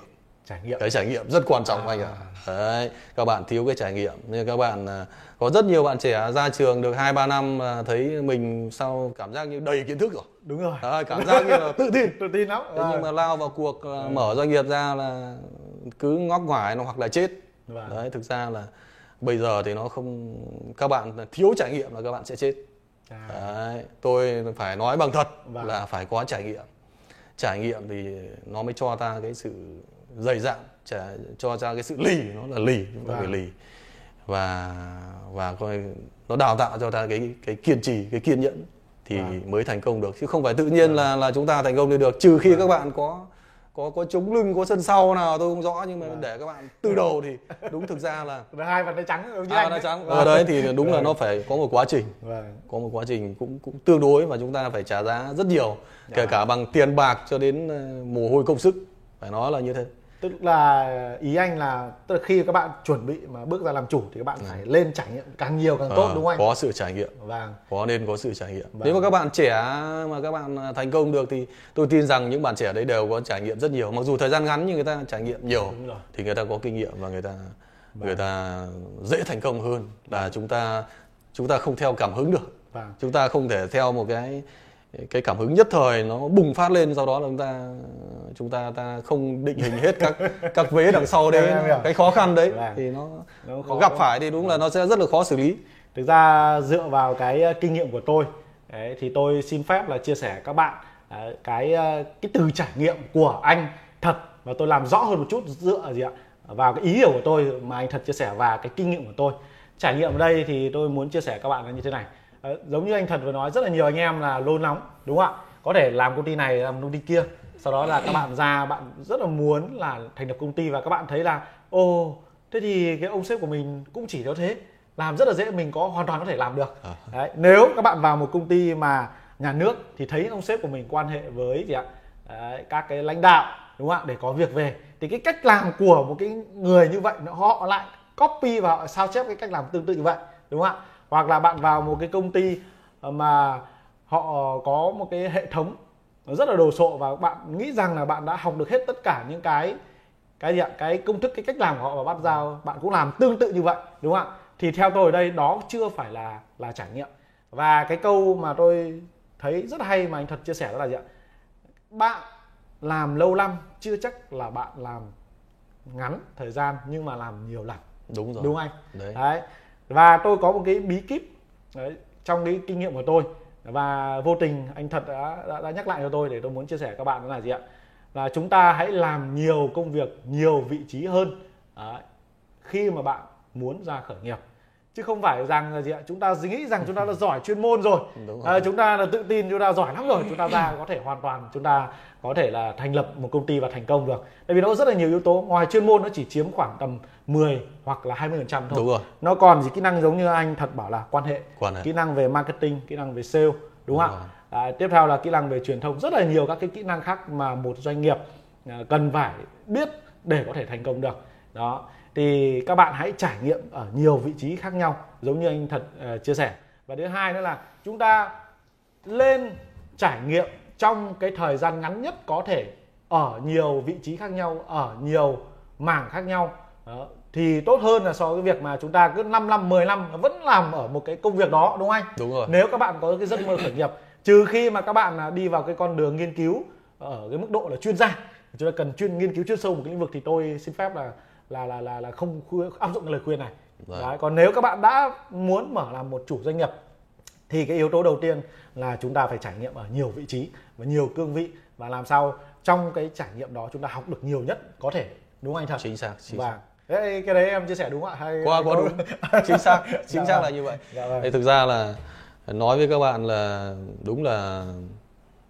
trải nghiệm Cái trải nghiệm rất quan trọng anh ạ. Đấy, các bạn thiếu cái trải nghiệm nên các bạn à, có rất nhiều bạn trẻ ra trường được 2 3 năm mà thấy mình sau cảm giác như đầy kiến thức rồi. đúng rồi Đấy, cảm giác như là tự tin. tự tin lắm Thế nhưng mà lao vào cuộc à, mở doanh nghiệp ra là cứ ngóc ngoài nó hoặc là chết. Vâng. Đấy, thực ra là bây giờ thì nó không các bạn thiếu trải nghiệm là các bạn sẽ chết. À, Đấy, tôi phải nói bằng thật Vâng. là phải có trải nghiệm. Trải nghiệm thì nó mới cho ta cái sự dày dặn, cho ta cái sự lì, nó là lì, chúng ta Vâng. phải lì. Và và coi nó đào tạo cho ta cái cái kiên trì, cái kiên nhẫn thì Vâng. mới thành công được chứ không phải tự nhiên là là chúng ta thành công được trừ khi các bạn có có có chống lưng có sân sau nào tôi không rõ nhưng mà để các bạn từ đầu thì đúng thực ra là hai bàn tay trắng giống như à, anh? trắng. Vâng. ở đấy thì đúng là nó phải có một quá trình. Vâng. Có một quá trình cũng cũng tương đối và chúng ta phải trả giá rất nhiều Dạ. kể cả bằng tiền bạc cho đến ờ, mồ hôi công sức. Phải nói là như thế tức là ý anh là tức là khi các bạn chuẩn bị mà bước ra làm chủ thì các bạn phải lên trải nghiệm càng nhiều càng tốt Ờ, đúng không anh có sự trải nghiệm vâng có nên có sự trải nghiệm Vâng. nếu mà các bạn trẻ mà các bạn ờ, thành công được thì tôi tin rằng những bạn trẻ đấy đều có trải nghiệm rất nhiều mặc dù thời gian ngắn nhưng người ta trải nghiệm nhiều Đúng rồi. thì người ta có kinh nghiệm và người ta vâng. người ta dễ thành công hơn là chúng ta chúng ta không theo cảm hứng được vâng. chúng ta không thể theo một cái cái cảm hứng nhất thời nó bùng phát lên sau đó là chúng ta chúng ta ta không định hình hết các các vế đằng sau đấy. Cái khó khăn đấy vâng. thì nó, nó khó gặp phải thì đúng là nó sẽ rất là khó xử lý. Thực ra dựa vào cái ờ, kinh nghiệm của tôi đấy, thì tôi xin phép là chia sẻ các bạn ờ, cái ờ, cái từ trải nghiệm của anh thật và tôi làm rõ hơn một chút dựa gì ạ? Vào cái ý hiểu của tôi mà anh thật chia sẻ và cái kinh nghiệm của tôi. Trải nghiệm ở đây thì tôi muốn chia sẻ các bạn là như thế này giống như anh thật vừa nói rất là nhiều anh em là lôn nóng đúng không ạ? Có thể làm công ty này làm công ty kia sau đó là các bạn ra bạn rất là muốn là thành lập công ty và các bạn thấy là ô thế thì cái ông sếp của mình cũng chỉ có thế làm rất là dễ mình có hoàn toàn có thể làm được. À. Đấy, nếu các bạn vào một công ty mà nhà nước thì thấy ông sếp của mình quan hệ với gì ạ? Đấy, các cái lãnh đạo đúng không ạ? Để có việc về thì cái cách làm của một cái người như vậy họ lại copy và họ sao chép cái cách làm tương tự như vậy đúng không ạ hoặc là bạn vào một cái công ty ờ, mà họ có một cái hệ thống rất là đồ sộ và bạn nghĩ rằng là bạn đã học được hết tất cả những cái cái gì ạ? Cái công thức cái cách làm của họ và bắt giao bạn cũng làm tương tự như vậy đúng không ạ? Thì theo tôi ở đây đó chưa phải là là trải nghiệm. Và cái câu mà tôi thấy rất hay mà anh thật chia sẻ đó là gì ạ? Bạn làm lâu năm chưa chắc là bạn làm ngắn thời gian nhưng mà làm nhiều lần. Đúng rồi. Đúng anh? Đấy, đấy và tôi có một cái bí kíp đấy, trong cái kinh nghiệm của tôi. Và vô tình anh thật đã, đã, đã nhắc lại cho tôi để tôi muốn chia sẻ các bạn đó là gì ạ? Là chúng ta hãy làm nhiều công việc nhiều vị trí hơn đấy, khi mà bạn muốn ra khởi nghiệp chứ không phải rằng là gì ạ? Chúng ta nghĩ rằng chúng ta đã giỏi chuyên môn rồi, rồi. À, chúng ta là tự tin chúng ta giỏi lắm rồi. Chúng ta ra có thể hoàn toàn chúng ta có thể là thành lập một công ty và thành công được. Tại vì nó có rất là nhiều yếu tố. Ngoài chuyên môn nó chỉ chiếm khoảng tầm 10 hoặc là 20 phần trăm thôi. Đúng rồi. nó còn gì? Kỹ năng giống như anh thật bảo là quan hệ, quan hệ. kỹ năng về marketing kỹ năng về sale đúng không ạ? à, tiếp theo là kỹ năng về truyền thông. Rất là nhiều các cái kỹ năng khác mà một doanh nghiệp à, cần phải biết để có thể thành công được. Đó thì các bạn hãy trải nghiệm ở nhiều vị trí khác nhau giống như anh thật uh, chia sẻ. Và thứ hai nữa là chúng ta lên trải nghiệm trong cái thời gian ngắn nhất có thể ở nhiều vị trí khác nhau ở nhiều mảng khác nhau. Đó. thì tốt hơn là so với việc mà chúng ta cứ 5 năm 10 năm vẫn làm ở một cái công việc đó đúng không anh? Đúng rồi. Nếu các bạn có cái giấc mơ khởi nghiệp trừ khi mà các bạn đi vào cái con đường nghiên cứu ở cái mức độ là chuyên gia chúng ta cần chuyên nghiên cứu chuyên sâu một cái lĩnh vực thì tôi xin phép là là là là, là không áp dụng lời khuyên này Đấy. Đấy. còn nếu các bạn đã muốn mở làm một chủ doanh nghiệp thì cái yếu tố đầu tiên là chúng ta phải trải nghiệm ở nhiều vị trí và nhiều cương vị và làm sao trong cái trải nghiệm đó chúng ta học được nhiều nhất có thể đúng không anh thật chính xác chính và xác. cái đấy em chia sẻ đúng không ạ hay qua qua đúng chính xác chính xác là như vậy dạ vâng. thực ra là nói với các bạn là đúng là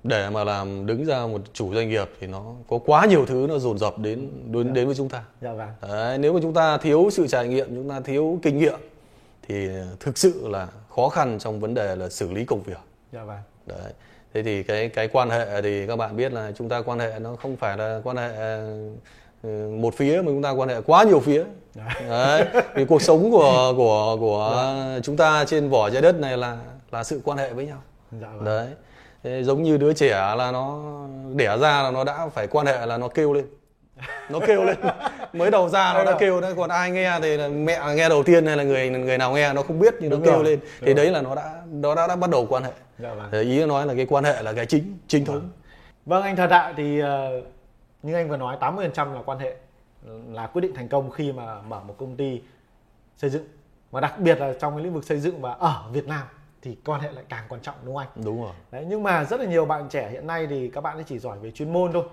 để mà làm đứng ra một chủ doanh nghiệp thì nó có quá nhiều thứ nó dồn dập đến đến, dạ. đến với chúng ta. Dạ vâng. Đấy, nếu mà chúng ta thiếu sự trải nghiệm, chúng ta thiếu kinh nghiệm thì thực sự là khó khăn trong vấn đề là xử lý công việc. Dạ vâng. Đấy. Thế thì cái cái quan hệ thì các bạn biết là chúng ta quan hệ nó không phải là quan hệ ừ, một phía mà chúng ta quan hệ quá nhiều phía. Dạ. Đấy. Vì cuộc sống của của của dạ. chúng ta trên vỏ trái đất này là là sự quan hệ với nhau. Dạ vâng. Đấy Thế giống như đứa trẻ là nó đẻ ra là nó đã phải quan hệ là nó kêu lên. Nó kêu lên. Mới đầu ra nó đã kêu đấy. Còn ai nghe thì là mẹ nghe đầu tiên hay là người người nào nghe nó không biết nhưng nó kêu rồi. lên. Thì Đúng đấy là nó đã nó đã, đã bắt đầu quan hệ. Dạ vâng. ý nó nói là cái quan hệ là cái chính chính thống. Vâng. Anh thật ạ thì uh, như anh vừa nói 80% là quan hệ là quyết định thành công khi mà mở một công ty xây dựng. Và đặc biệt là trong cái lĩnh vực xây dựng và ở Việt Nam thì quan hệ lại càng quan trọng đúng không anh? Đúng rồi. Đấy, nhưng mà rất là nhiều bạn trẻ hiện nay thì các bạn ấy chỉ giỏi về chuyên môn thôi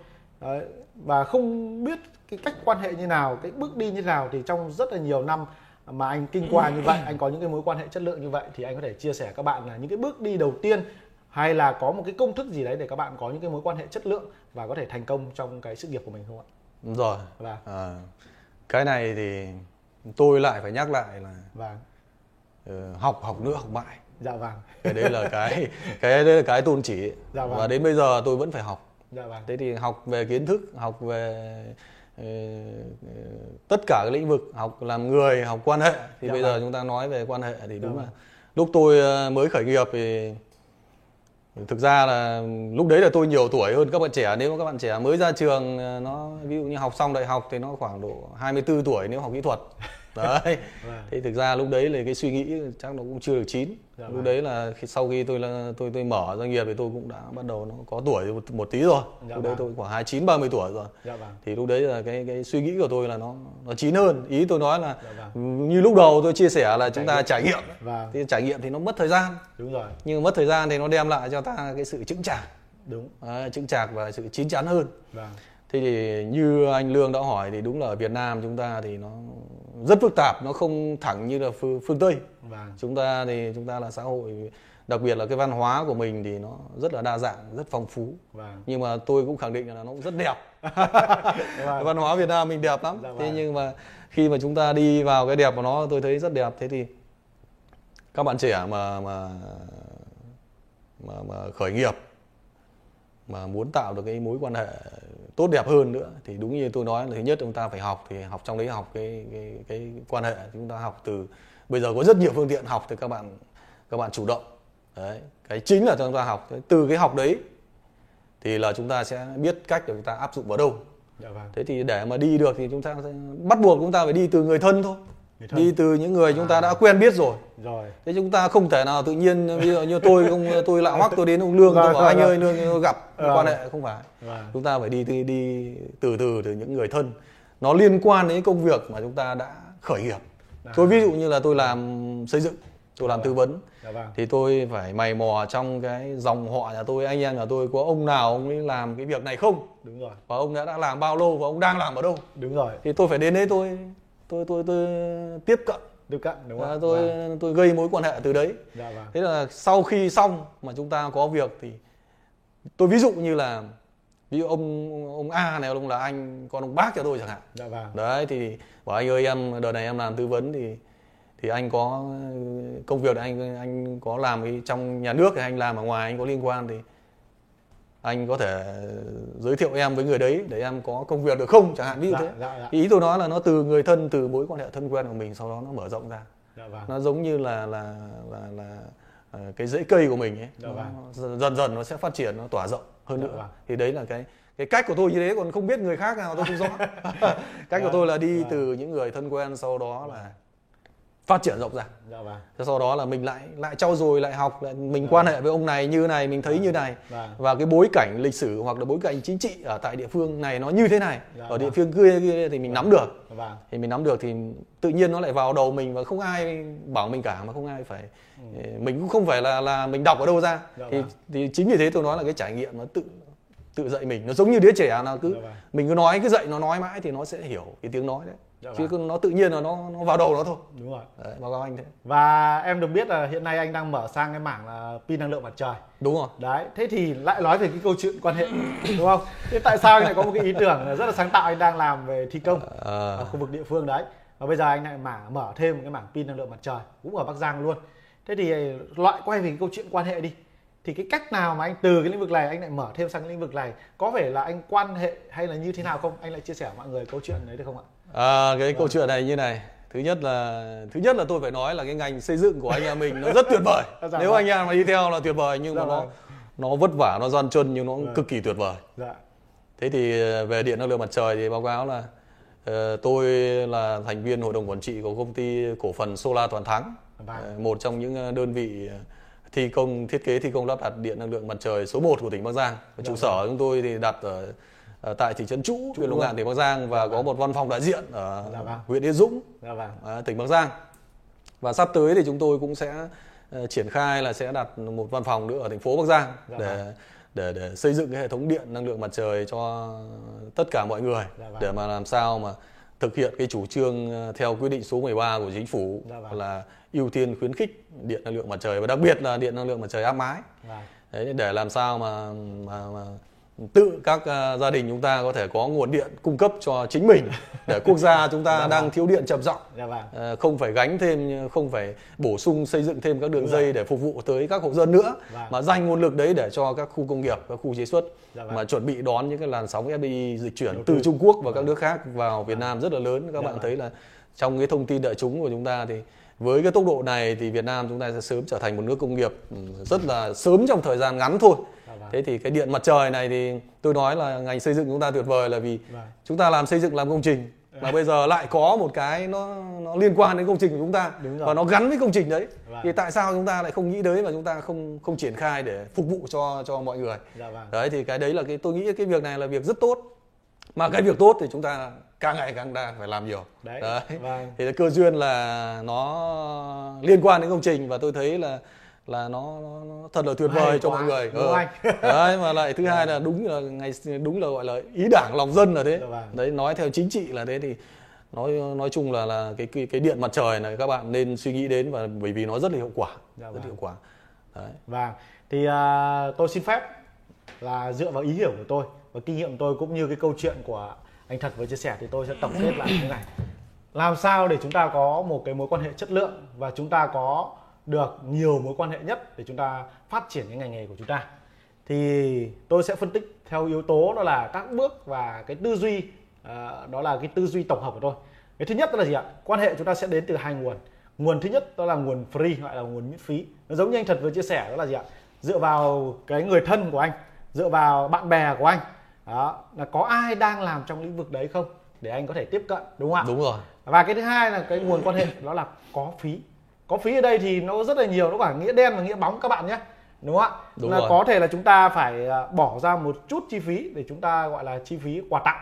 Đấy, và không biết cái cách quan hệ như nào, cái bước đi như nào thì trong rất là nhiều năm mà anh kinh qua như vậy, anh có những cái mối quan hệ chất lượng như vậy thì anh có thể chia sẻ các bạn là những cái bước đi đầu tiên hay là có một cái công thức gì đấy để các bạn có những cái mối quan hệ chất lượng và có thể thành công trong cái sự nghiệp của mình không ạ? Đúng rồi. Và vâng. à, cái này thì tôi lại phải nhắc lại là vâng. Uh, học học nữa học mãi dạ vâng. Cái đấy là cái cái đấy là cái tôn chỉ. Dạ vâng. và đến bây giờ tôi vẫn phải học. Dạ vâng. thế thì học về kiến thức học về uh, tất cả các lĩnh vực học làm người học quan hệ. Thì dạ bây vâng. giờ chúng ta nói về quan hệ thì đúng dạ là lúc tôi ờ, mới khởi nghiệp thì thực ra là lúc đấy là tôi nhiều tuổi hơn các bạn trẻ. Nếu các bạn trẻ mới ra trường ờ, nó ví dụ như học xong đại học thì nó khoảng độ 24 tuổi nếu học kỹ thuật đấy. Vâng. thì thực ra lúc đấy là cái suy nghĩ chắc nó cũng chưa được chín. Dạ lúc vâng. đấy là khi sau khi tôi là tôi tôi mở doanh nghiệp thì tôi cũng đã bắt đầu nó có tuổi một, một tí rồi. Dạ lúc vâng. đấy tôi khoảng hai chín ba mươi tuổi rồi. Dạ vâng. thì lúc đấy là cái cái suy nghĩ của tôi là nó nó chín hơn. Ý tôi nói là dạ vâng. như lúc đầu tôi chia sẻ là chúng ta trải nghiệm. Vâng. thì trải nghiệm thì nó mất thời gian. Đúng rồi. Nhưng mất thời gian thì nó đem lại cho ta cái sự chững chạc. Đúng. À, chững chạc và sự chín chắn hơn. Vâng thế thì như anh lương đã hỏi thì đúng là ở việt nam chúng ta thì nó rất phức tạp nó không thẳng như là phương, phương tây vâng. chúng ta thì chúng ta là xã hội đặc biệt là cái văn hóa của mình thì nó rất là đa dạng rất phong phú vâng. nhưng mà tôi cũng khẳng định là nó cũng rất đẹp vâng. văn hóa việt nam mình đẹp lắm dạ, thế vâng. nhưng mà khi mà chúng ta đi vào cái đẹp của nó tôi thấy rất đẹp thế thì các bạn trẻ mà mà mà, mà khởi nghiệp mà muốn tạo được cái mối quan hệ tốt đẹp hơn nữa. Thì đúng như tôi nói là thứ nhất chúng ta phải học thì học trong đấy học cái cái cái quan hệ. Chúng ta học từ bây giờ có rất nhiều phương tiện học thì các bạn các bạn chủ động. Đấy cái chính là chúng ta học. Từ cái học đấy thì là chúng ta sẽ biết cách để chúng ta áp dụng vào đâu. Dạ vâng. thế thì để mà đi được thì chúng ta sẽ bắt buộc chúng ta phải đi từ người thân thôi đi từ những người chúng ta đã quen biết rồi. Rồi. Thế chúng ta không thể nào tự nhiên ví dụ như tôi không tôi lạ hoắc tôi đến ông lương tôi bảo vâng, anh vâng. ơi lương gặp. Quan hệ không phải. Chúng ta phải đi đi đi từ từ từ những người thân. Nó liên quan đến công việc mà chúng ta đã khởi nghiệp. À. tôi ví dụ như là tôi làm xây dựng tôi làm tư vấn. Thì tôi phải mày mò trong cái dòng họ nhà tôi anh em nhà tôi có ông nào ông ấy làm cái việc này không? Đúng rồi. Và ông đã, đã làm bao lâu và ông đang làm ở đâu? Đúng rồi. Thì tôi phải đến đấy tôi tôi tôi tôi tiếp cận tiếp cận đúng không? tôi vâng. tôi gây mối quan hệ từ đấy. Dạ, vâng. Thế là sau khi xong mà chúng ta có việc thì tôi ví dụ như là ví dụ ông ông A này ông là anh con ông bác cho tôi chẳng hạn. Dạ, vâng. Đấy thì bảo anh ơi em đợt này em làm tư vấn thì thì anh có công việc anh anh có làm cái trong nhà nước thì anh làm ở ngoài anh có liên quan thì anh có thể giới thiệu em với người đấy để em có công việc được không chẳng hạn ví dụ dạ, thế dạ, dạ. ý tôi nói là nó từ người thân từ mối quan hệ thân quen của mình sau đó nó mở rộng ra dạ, vâng. nó giống như là là là là uh, cái rễ cây của mình ấy dạ, vâng. dần dần nó sẽ phát triển nó tỏa rộng hơn dạ, nữa vâng. thì đấy là cái cái cách của tôi như thế còn không biết người khác nào tôi không rõ cách của tôi là đi dạ. từ những người thân quen sau đó là phát triển rộng ra dạ vâng. sau đó là mình lại lại trau dồi lại học lại mình dạ. quan hệ với ông này như này mình thấy dạ. như này vâng. và cái bối cảnh lịch sử hoặc là bối cảnh chính trị ở tại địa phương này nó như thế này dạ ở địa vâng. phương kia, kia thì mình nắm được dạ vâng. thì mình nắm được thì tự nhiên nó lại vào đầu mình và không ai bảo mình cả mà không ai phải ừ. mình cũng không phải là là mình đọc ở đâu ra dạ thì vâng. thì chính vì thế tôi nói là cái trải nghiệm nó tự tự dạy mình nó giống như đứa trẻ nào cứ dạ vâng. mình cứ nói cứ dạy nó nói mãi thì nó sẽ hiểu cái tiếng nói đấy Dạ chứ vâng. nó tự nhiên là nó nó vào đầu nó thôi. Đúng rồi. Đấy, báo cáo anh thế. Và em được biết là hiện nay anh đang mở sang cái mảng là pin năng lượng mặt trời. Đúng rồi. Đấy thế thì lại nói về cái câu chuyện quan hệ đúng không? Thế tại sao anh lại có một cái ý tưởng rất là sáng tạo anh đang làm về thi công à... ở khu vực địa phương đấy? Và bây giờ anh lại mở mở thêm một cái mảng pin năng lượng mặt trời cũng ở bắc giang luôn. Thế thì loại quay về cái câu chuyện quan hệ đi. Thì cái cách nào mà anh từ cái lĩnh vực này anh lại mở thêm sang cái lĩnh vực này? Có phải là anh quan hệ hay là như thế nào không? Anh lại chia sẻ mọi người câu chuyện đấy được không ạ À, cái câu chuyện này như này thứ nhất là thứ nhất là tôi phải nói là cái ngành xây dựng của anh em mình nó rất tuyệt vời dạ, nếu vâng. anh em mà đi theo là tuyệt vời nhưng dạ, mà nó vâng. nó vất vả nó gian chân nhưng nó dạ. cực kỳ tuyệt vời dạ. thế thì ờ, về điện năng lượng mặt trời thì báo cáo là uh, tôi là thành viên hội đồng quản trị của công ty cổ phần Solar Toàn Thắng uh, một trong những đơn vị thi công thiết kế thi công lắp đặt điện năng lượng mặt trời số 1 của tỉnh Bắc Giang dạ, trụ sở chúng tôi thì đặt ở ở tại thị trấn Trũ, huyện Lục Ngạn, tỉnh Bắc Giang và có một văn phòng đại diện ở dạ vâng. huyện Yên Dũng, dạ vâng. tỉnh Bắc Giang. Và sắp tới thì chúng tôi cũng sẽ uh, triển khai là sẽ đặt một văn phòng nữa ở thành phố Bắc Giang dạ để vâng. để để xây dựng cái hệ thống điện năng lượng mặt trời cho tất cả mọi người vâng. để mà làm sao mà thực hiện cái chủ trương ờ, theo quyết định số 13 của chính phủ vâng. là ưu tiên khuyến khích điện năng lượng mặt trời và đặc biệt là điện năng lượng mặt trời áp mái. Đấy, để làm sao mà, mà, mà tự các uh, gia đình chúng ta có thể có nguồn điện cung cấp cho chính mình để quốc gia chúng ta dạ đang vâng. thiếu điện trầm trọng dạ vâng. uh, không phải gánh thêm không phải bổ sung xây dựng thêm các đường dạ. dây để phục vụ tới các hộ dân nữa vâng. mà dành nguồn lực đấy để cho các khu công nghiệp các khu chế xuất dạ vâng. mà chuẩn bị đón những cái làn sóng FDI dịch chuyển từ Trung Quốc và các nước khác vào Việt Nam rất là lớn các dạ bạn vâng. thấy là trong cái thông tin đại chúng của chúng ta thì với cái tốc độ này thì Việt Nam chúng ta sẽ sớm trở thành một nước công nghiệp ừ, rất là sớm trong thời gian ngắn thôi thế thì cái điện mặt trời này thì tôi nói là ngành xây dựng chúng ta tuyệt vời là vì vâng. chúng ta làm xây dựng làm công trình mà bây giờ lại có một cái nó nó liên quan đến công trình của chúng ta và nó gắn với công trình đấy vâng. thì tại sao chúng ta lại không nghĩ đấy và chúng ta không không triển khai để phục vụ cho cho mọi người dạ vâng. đấy thì cái đấy là cái tôi nghĩ cái việc này là việc rất tốt mà cái việc tốt thì chúng ta càng ngày càng đang phải làm nhiều đấy, đấy. Vâng. thì cơ duyên là nó liên quan đến công trình và tôi thấy là là nó, nó thật là tuyệt vời cho mọi người. ừ. đấy mà lại thứ hai là đúng là ngày đúng là gọi là ý đảng lòng dân là thế. Dạ vâng. đấy nói theo chính trị là thế thì nói nói chung là là cái cái, cái điện mặt trời này các bạn nên suy nghĩ đến và bởi vì nó rất là hiệu quả dạ rất vâng. hiệu quả. Đấy. Vâng. Thì uh, tôi xin phép là dựa vào ý hiểu của tôi và kinh nghiệm tôi cũng như cái câu chuyện của anh thật vừa chia sẻ thì tôi sẽ tổng kết lại như này. Làm sao để chúng ta có một cái mối quan hệ chất lượng và chúng ta có được nhiều mối quan hệ nhất để chúng ta phát triển cái ngành nghề của chúng ta. Thì tôi sẽ phân tích theo yếu tố đó là các bước và cái tư duy à, đó là cái tư duy tổng hợp của tôi. Cái thứ nhất đó là gì ạ? Quan hệ chúng ta sẽ đến từ hai nguồn. Nguồn thứ nhất đó là nguồn free gọi là nguồn miễn phí. Nó giống như anh thật vừa chia sẻ đó là gì ạ? Dựa vào cái người thân của anh dựa vào bạn bè của anh. Đó là có ai đang làm trong lĩnh vực đấy không? Để anh có thể tiếp cận đúng không ạ? Đúng rồi. Và cái thứ hai là cái nguồn quan hệ đó là có phí có phí ở đây thì nó rất là nhiều nó cả nghĩa đen và nghĩa bóng các bạn nhé. Đúng không ạ? Đúng là rồi. có thể là chúng ta phải à, bỏ ra một chút chi phí để chúng ta gọi là chi phí quà tặng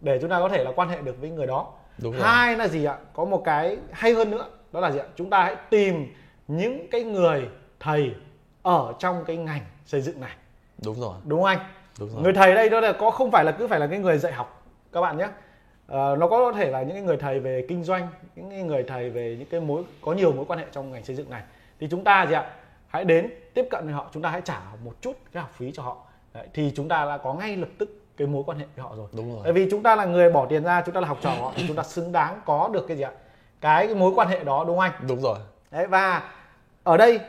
để chúng ta có thể là quan hệ được với người đó. Đúng rồi. hai là gì ạ? Có một cái hay hơn nữa đó là gì ạ? Chúng ta hãy tìm những cái người thầy ở trong cái ngành xây dựng này. Đúng rồi. Đúng không anh? Đúng rồi. người thầy đây đó là có không phải là cứ phải là cái người dạy học các bạn nhé uh, nó có thể là những người thầy về kinh doanh những người thầy về những cái mối có nhiều mối quan hệ trong ngành xây dựng này. Thì chúng ta gì ạ? Hãy đến tiếp cận với họ chúng ta hãy trả một chút cái học phí cho họ. Đấy, thì chúng ta đã có ngay lập tức cái mối quan hệ với họ rồi. Đúng rồi. Bởi vì chúng ta là người bỏ tiền ra chúng ta là học trò họ chúng ta xứng đáng có được cái gì ạ? Cái, cái mối quan hệ đó đúng không anh? Đúng rồi. Đấy và ở đây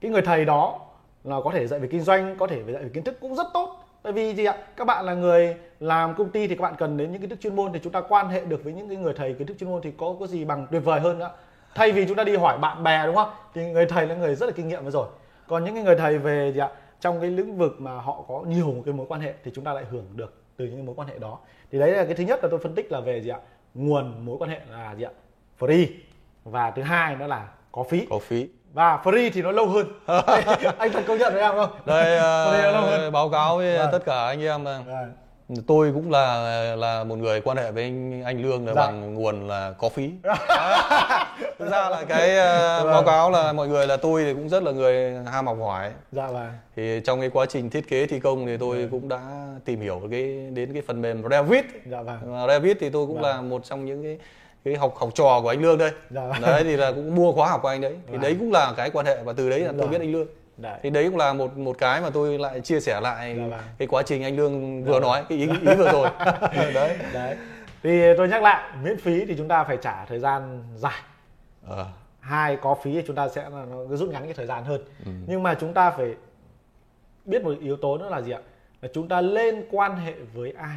cái người thầy đó là có thể dạy về kinh doanh có thể dạy về kiến thức cũng rất tốt tại vì gì ạ? Các bạn là người làm công ty thì các bạn cần đến những kiến thức chuyên môn thì chúng ta quan hệ được với những cái người thầy kiến thức chuyên môn thì có có gì bằng tuyệt vời hơn nữa. Thay vì chúng ta đi hỏi bạn bè, đúng không? Thì người thầy là người rất là kinh nghiệm rồi. Còn những cái người thầy về gì ạ, trong cái lĩnh vực mà họ có nhiều cái mối quan hệ thì chúng ta lại hưởng được từ những cái mối quan hệ đó. Thì đấy là cái thứ nhất là tôi phân tích là về gì ạ? Nguồn mối quan hệ là gì ạ? Free. Và thứ hai đó là có phí. Có phí và free thì nó lâu hơn anh thật công nhận với em không đây uh, báo cáo với vâng. tất cả anh em vâng. tôi cũng là là một người quan hệ với anh anh lương là dạ. bằng nguồn là có phí thực ra là cái uh, vâng. báo cáo là mọi người là tôi thì cũng rất là người ham học hỏi dạ vâng thì trong cái quá trình thiết kế thi công thì tôi vâng. cũng đã tìm hiểu cái đến cái phần mềm Revit dạ vâng Revit thì tôi cũng vâng. là một trong những cái cái học học trò của anh lương đây dạ. đấy thì là cũng mua khóa học của anh đấy thì dạ. đấy cũng là cái quan hệ và từ đấy là tôi dạ. biết anh lương đấy. thì đấy cũng là một một cái mà tôi lại chia sẻ lại dạ. cái quá trình anh lương vừa nói cái ý ý vừa rồi đấy đấy thì tôi nhắc lại miễn phí thì chúng ta phải trả thời gian dài à. hai có phí thì chúng ta sẽ nó rút ngắn cái thời gian hơn ừ. nhưng mà chúng ta phải biết một yếu tố nữa là gì ạ là chúng ta lên quan hệ với ai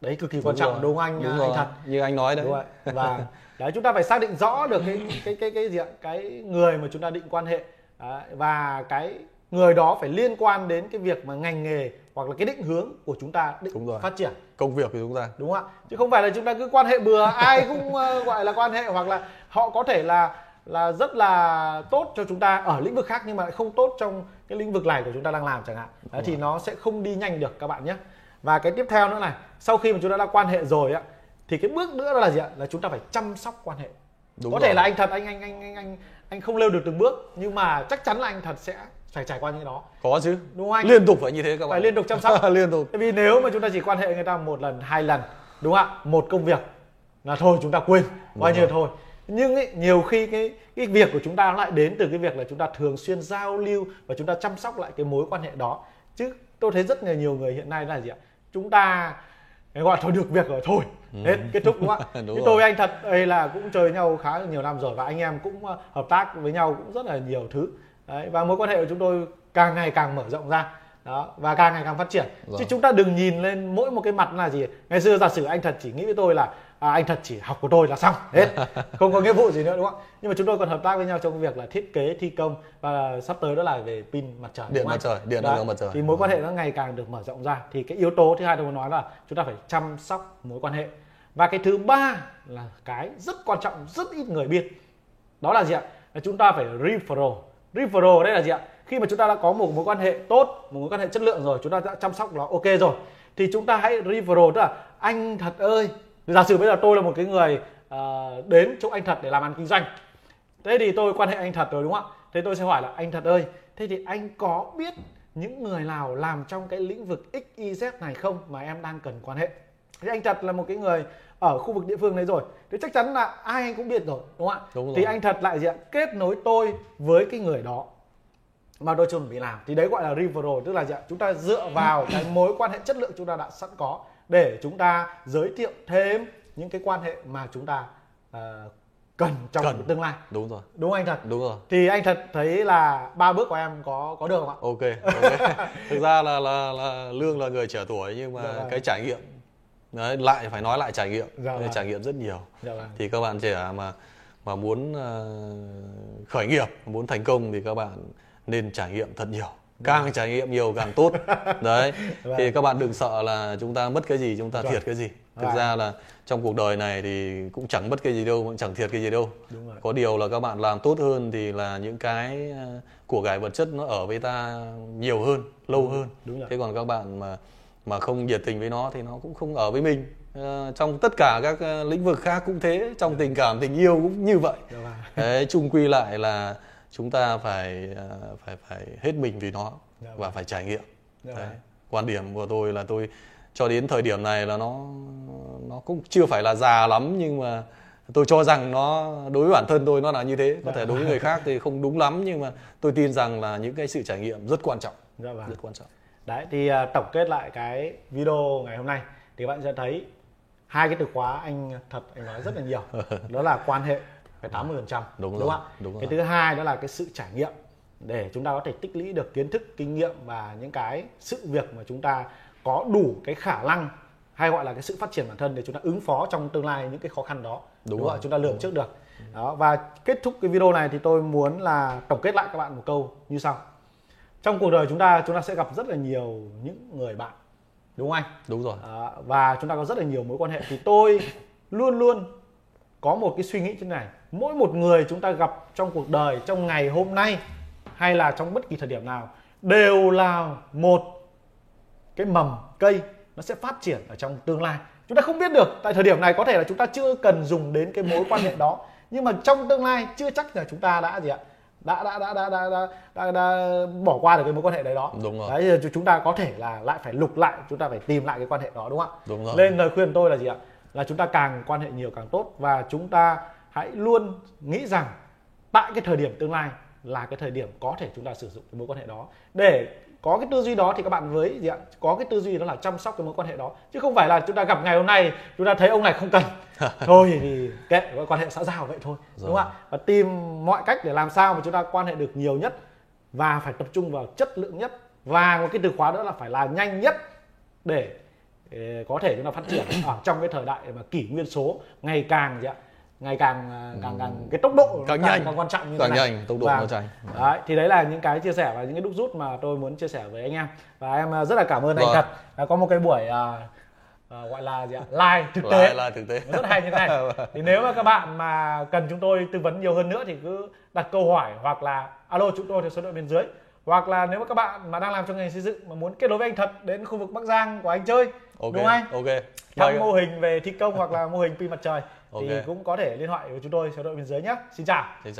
đấy cực kỳ đúng quan trọng rồi. đúng không anh? Đúng anh rồi. thật. như anh nói đấy. Đúng rồi. và đấy chúng ta phải xác định rõ được cái cái cái cái gì ạ? Cái người mà chúng ta định quan hệ. Đấy, và cái người đó phải liên quan đến cái việc mà ngành nghề hoặc là cái định hướng của chúng ta định đúng rồi. phát triển. Công việc của chúng ta. Đúng không ạ? Chứ không phải là chúng ta cứ quan hệ bừa ai cũng uh, gọi là quan hệ hoặc là họ có thể là là rất là tốt cho chúng ta ở lĩnh vực khác nhưng mà lại không tốt trong cái lĩnh vực này của chúng ta đang làm chẳng hạn. Đấy, thì nó sẽ không đi nhanh được các bạn nhé và cái tiếp theo nữa này sau khi mà chúng ta đã quan hệ rồi á thì cái bước nữa là gì ạ? Là chúng ta phải chăm sóc quan hệ. Đúng có rồi. thể là anh thật anh anh anh anh anh anh không leo được từng bước nhưng mà chắc chắn là anh thật sẽ phải trải qua những cái đó. Có chứ. Đúng không anh? Liên tục phải như thế các bạn. phải liên tục chăm sóc. Liên tục. Tại vì nếu mà chúng ta chỉ quan hệ người ta một lần hai lần đúng không ạ? Một công việc là thôi chúng ta quên bao nhiêu thôi. Nhưng ấy, nhiều khi cái cái việc của chúng ta lại đến từ cái việc là chúng ta thường xuyên giao lưu và chúng ta chăm sóc lại cái mối quan hệ đó. Chứ tôi thấy rất là nhiều người hiện nay là gì ạ chúng ta gọi thôi được việc rồi thôi ừ. hết kết thúc đúng không ạ? Đúng tôi anh thật đây là cũng chơi nhau khá nhiều năm rồi và anh em cũng ờ, hợp tác với nhau cũng rất là nhiều thứ. Đấy, và mối quan hệ của chúng tôi càng ngày càng mở rộng ra. Đó và càng ngày càng phát triển. Rồi. chứ chúng ta đừng nhìn lên mỗi một cái mặt là gì. Ngày xưa giả sử anh thật chỉ nghĩ với tôi là à, anh thật chỉ học của tôi là xong hết. Không có nghĩa vụ gì nữa đúng không? Nhưng mà chúng tôi còn hợp tác với nhau trong việc là thiết kế thi công và sắp tới đó là về pin mặt trời điện mặt trời điện năng lượng mặt trời. Thì mối quan hệ nó ngày càng được mở rộng ra. Thì cái yếu tố thứ hai tôi muốn nói là chúng ta phải chăm sóc mối quan hệ. Và cái thứ ba là cái rất quan trọng rất ít người biết. Đó là gì ạ? Là chúng ta phải referral. Referral đây là gì ạ? Khi mà chúng ta đã có một mối quan hệ tốt một mối quan hệ chất lượng rồi chúng ta đã chăm sóc nó ok rồi. Thì chúng ta hãy referral tức là anh thật ơi giả sử bây giờ tôi là một cái người uh, đến chỗ anh thật để làm ăn kinh doanh. Thế thì tôi quan hệ anh thật rồi đúng không ạ? Thế tôi sẽ hỏi là anh thật ơi thế thì anh có biết những người nào làm trong cái lĩnh vực XYZ này không mà em đang cần quan hệ? Thì anh thật là một cái người ở khu vực địa phương đấy rồi. Thì chắc chắn là ai anh cũng biết rồi đúng không ạ? Đúng rồi. thì anh thật lại gì ạ? Kết nối tôi với cái người đó mà tôi chuẩn bị làm. Thì đấy gọi là referral tức là gì ạ? Chúng ta dựa vào cái mối quan hệ chất lượng chúng ta đã sẵn có để chúng ta giới thiệu thêm những cái quan hệ mà chúng ta ờ, cần trong Cần. tương lai. Đúng rồi. Đúng anh thật? Đúng rồi. Thì anh thật thấy là ba bước của em có có được không ạ? Ok ok. Thực ra là là là lương là người trẻ tuổi nhưng mà Dạ vâng. cái trải nghiệm đấy lại phải nói lại trải nghiệm. Dạ vâng. trải nghiệm rất nhiều. Dạ vâng. Thì các bạn trẻ mà mà muốn ờ, khởi nghiệp muốn thành công thì các bạn nên trải nghiệm thật nhiều càng trải nghiệm nhiều càng tốt. Đấy Vâng. thì các bạn đừng sợ là chúng ta mất cái gì chúng ta Vâng. thiệt cái gì. Thực Vâng. ra là trong cuộc đời này thì cũng chẳng mất cái gì đâu cũng chẳng thiệt cái gì đâu. Đúng rồi. Có điều là các bạn làm tốt hơn thì là những cái ờ, của cải vật chất nó ở với ta nhiều hơn lâu hơn. đúng rồi. Thế còn các bạn mà mà không nhiệt tình với nó thì nó cũng không ở với mình. Ờ, trong tất cả các ờ, lĩnh vực khác cũng thế trong tình cảm tình yêu cũng như vậy. Dạ vâng. Đấy chung quy lại là chúng ta phải ờ, phải phải hết mình vì nó Dạ và phải trải nghiệm. Dạ đấy. vâng. Quan điểm của tôi là tôi cho đến thời điểm này là nó nó cũng chưa phải là già lắm nhưng mà tôi cho rằng nó đối với bản thân tôi nó là như thế. Có Dạ. thể đối với người khác thì không đúng lắm nhưng mà tôi tin rằng là những cái sự trải nghiệm rất quan trọng. Dạ vâng. Rất quan trọng. Đấy thì à, tổng kết lại cái video ngày hôm nay thì bạn sẽ thấy hai cái từ khóa anh thật anh nói rất là nhiều. đó là quan hệ phải 80% Đúng không rồi, ạ? đúng Cái rồi. thứ hai đó là cái sự trải nghiệm để chúng ta có thể tích lũy được kiến thức, kinh nghiệm và những cái sự việc mà chúng ta có đủ cái khả năng hay gọi là cái sự phát triển bản thân để chúng ta ứng phó trong tương lai những cái khó khăn đó. Đúng không rồi, ạ? Chúng ta lường trước được. Đó và kết thúc cái video này thì tôi muốn là tổng kết lại các bạn một câu như sau trong cuộc đời chúng ta chúng ta sẽ gặp rất là nhiều những người bạn đúng không anh đúng rồi à, và chúng ta có rất là nhiều mối quan hệ thì tôi luôn luôn có một cái suy nghĩ như thế này mỗi một người chúng ta gặp trong cuộc đời trong ngày hôm nay hay là trong bất kỳ thời điểm nào đều là một cái mầm cây nó sẽ phát triển ở trong tương lai. Chúng ta không biết được tại thời điểm này có thể là chúng ta chưa cần dùng đến cái mối quan hệ đó. Nhưng mà trong tương lai chưa chắc là chúng ta đã gì ạ? Đã đã đã đã đã, đã, đã, đã bỏ qua được cái mối quan hệ đấy đó. Đúng rồi. đấy thì chúng ta có thể là lại phải lục lại chúng ta phải tìm lại cái quan hệ đó đúng không ạ? Đúng rồi. nên lời khuyên tôi là gì ạ? Là chúng ta càng quan hệ nhiều càng tốt và chúng ta hãy luôn nghĩ rằng tại cái thời điểm tương lai là cái thời điểm có thể chúng ta sử dụng cái mối quan hệ đó. Để có cái tư duy đó thì các bạn với gì ạ? Có cái tư duy đó là chăm sóc cái mối quan hệ đó. Chứ không phải là chúng ta gặp ngày hôm nay chúng ta thấy ông này không cần. Thôi thì kệ quan hệ xã giao vậy thôi đúng không ạ? Và tìm mọi cách để làm sao mà chúng ta quan hệ được nhiều nhất và phải tập trung vào chất lượng nhất. Và một cái từ khóa nữa là phải là nhanh nhất để ờ, có thể chúng ta phát triển ở trong cái thời đại mà kỷ nguyên số ngày càng gì ạ ngày càng à, càng càng cái tốc độ nó Càng nhanh. càng quan trọng như Càng thế này. nhanh, tốc độ Và- nó nhanh. đấy thì đấy là những cái chia sẻ và những cái đúc rút mà tôi muốn chia sẻ với anh em. Và em à, rất là cảm ơn anh Vâng. thật. Đã có một cái buổi à, à, gọi là gì ạ? Live thực tế. Lại là thực tế. Rất hay như thế này. Thì nếu mà các bạn mà cần chúng tôi tư vấn nhiều hơn nữa thì cứ đặt câu hỏi hoặc là alo chúng tôi theo số điện bên dưới. Hoặc là nếu mà các bạn mà đang làm trong ngành xây dựng mà muốn kết nối với anh thật đến khu vực Bắc Giang của anh chơi ok đúng không anh? ok. Vâng. mô hình về thi công hoặc là mô hình pin mặt trời thì Ok. cũng có thể liên hệ với chúng tôi số điện bên dưới nhé xin chào Xin chào.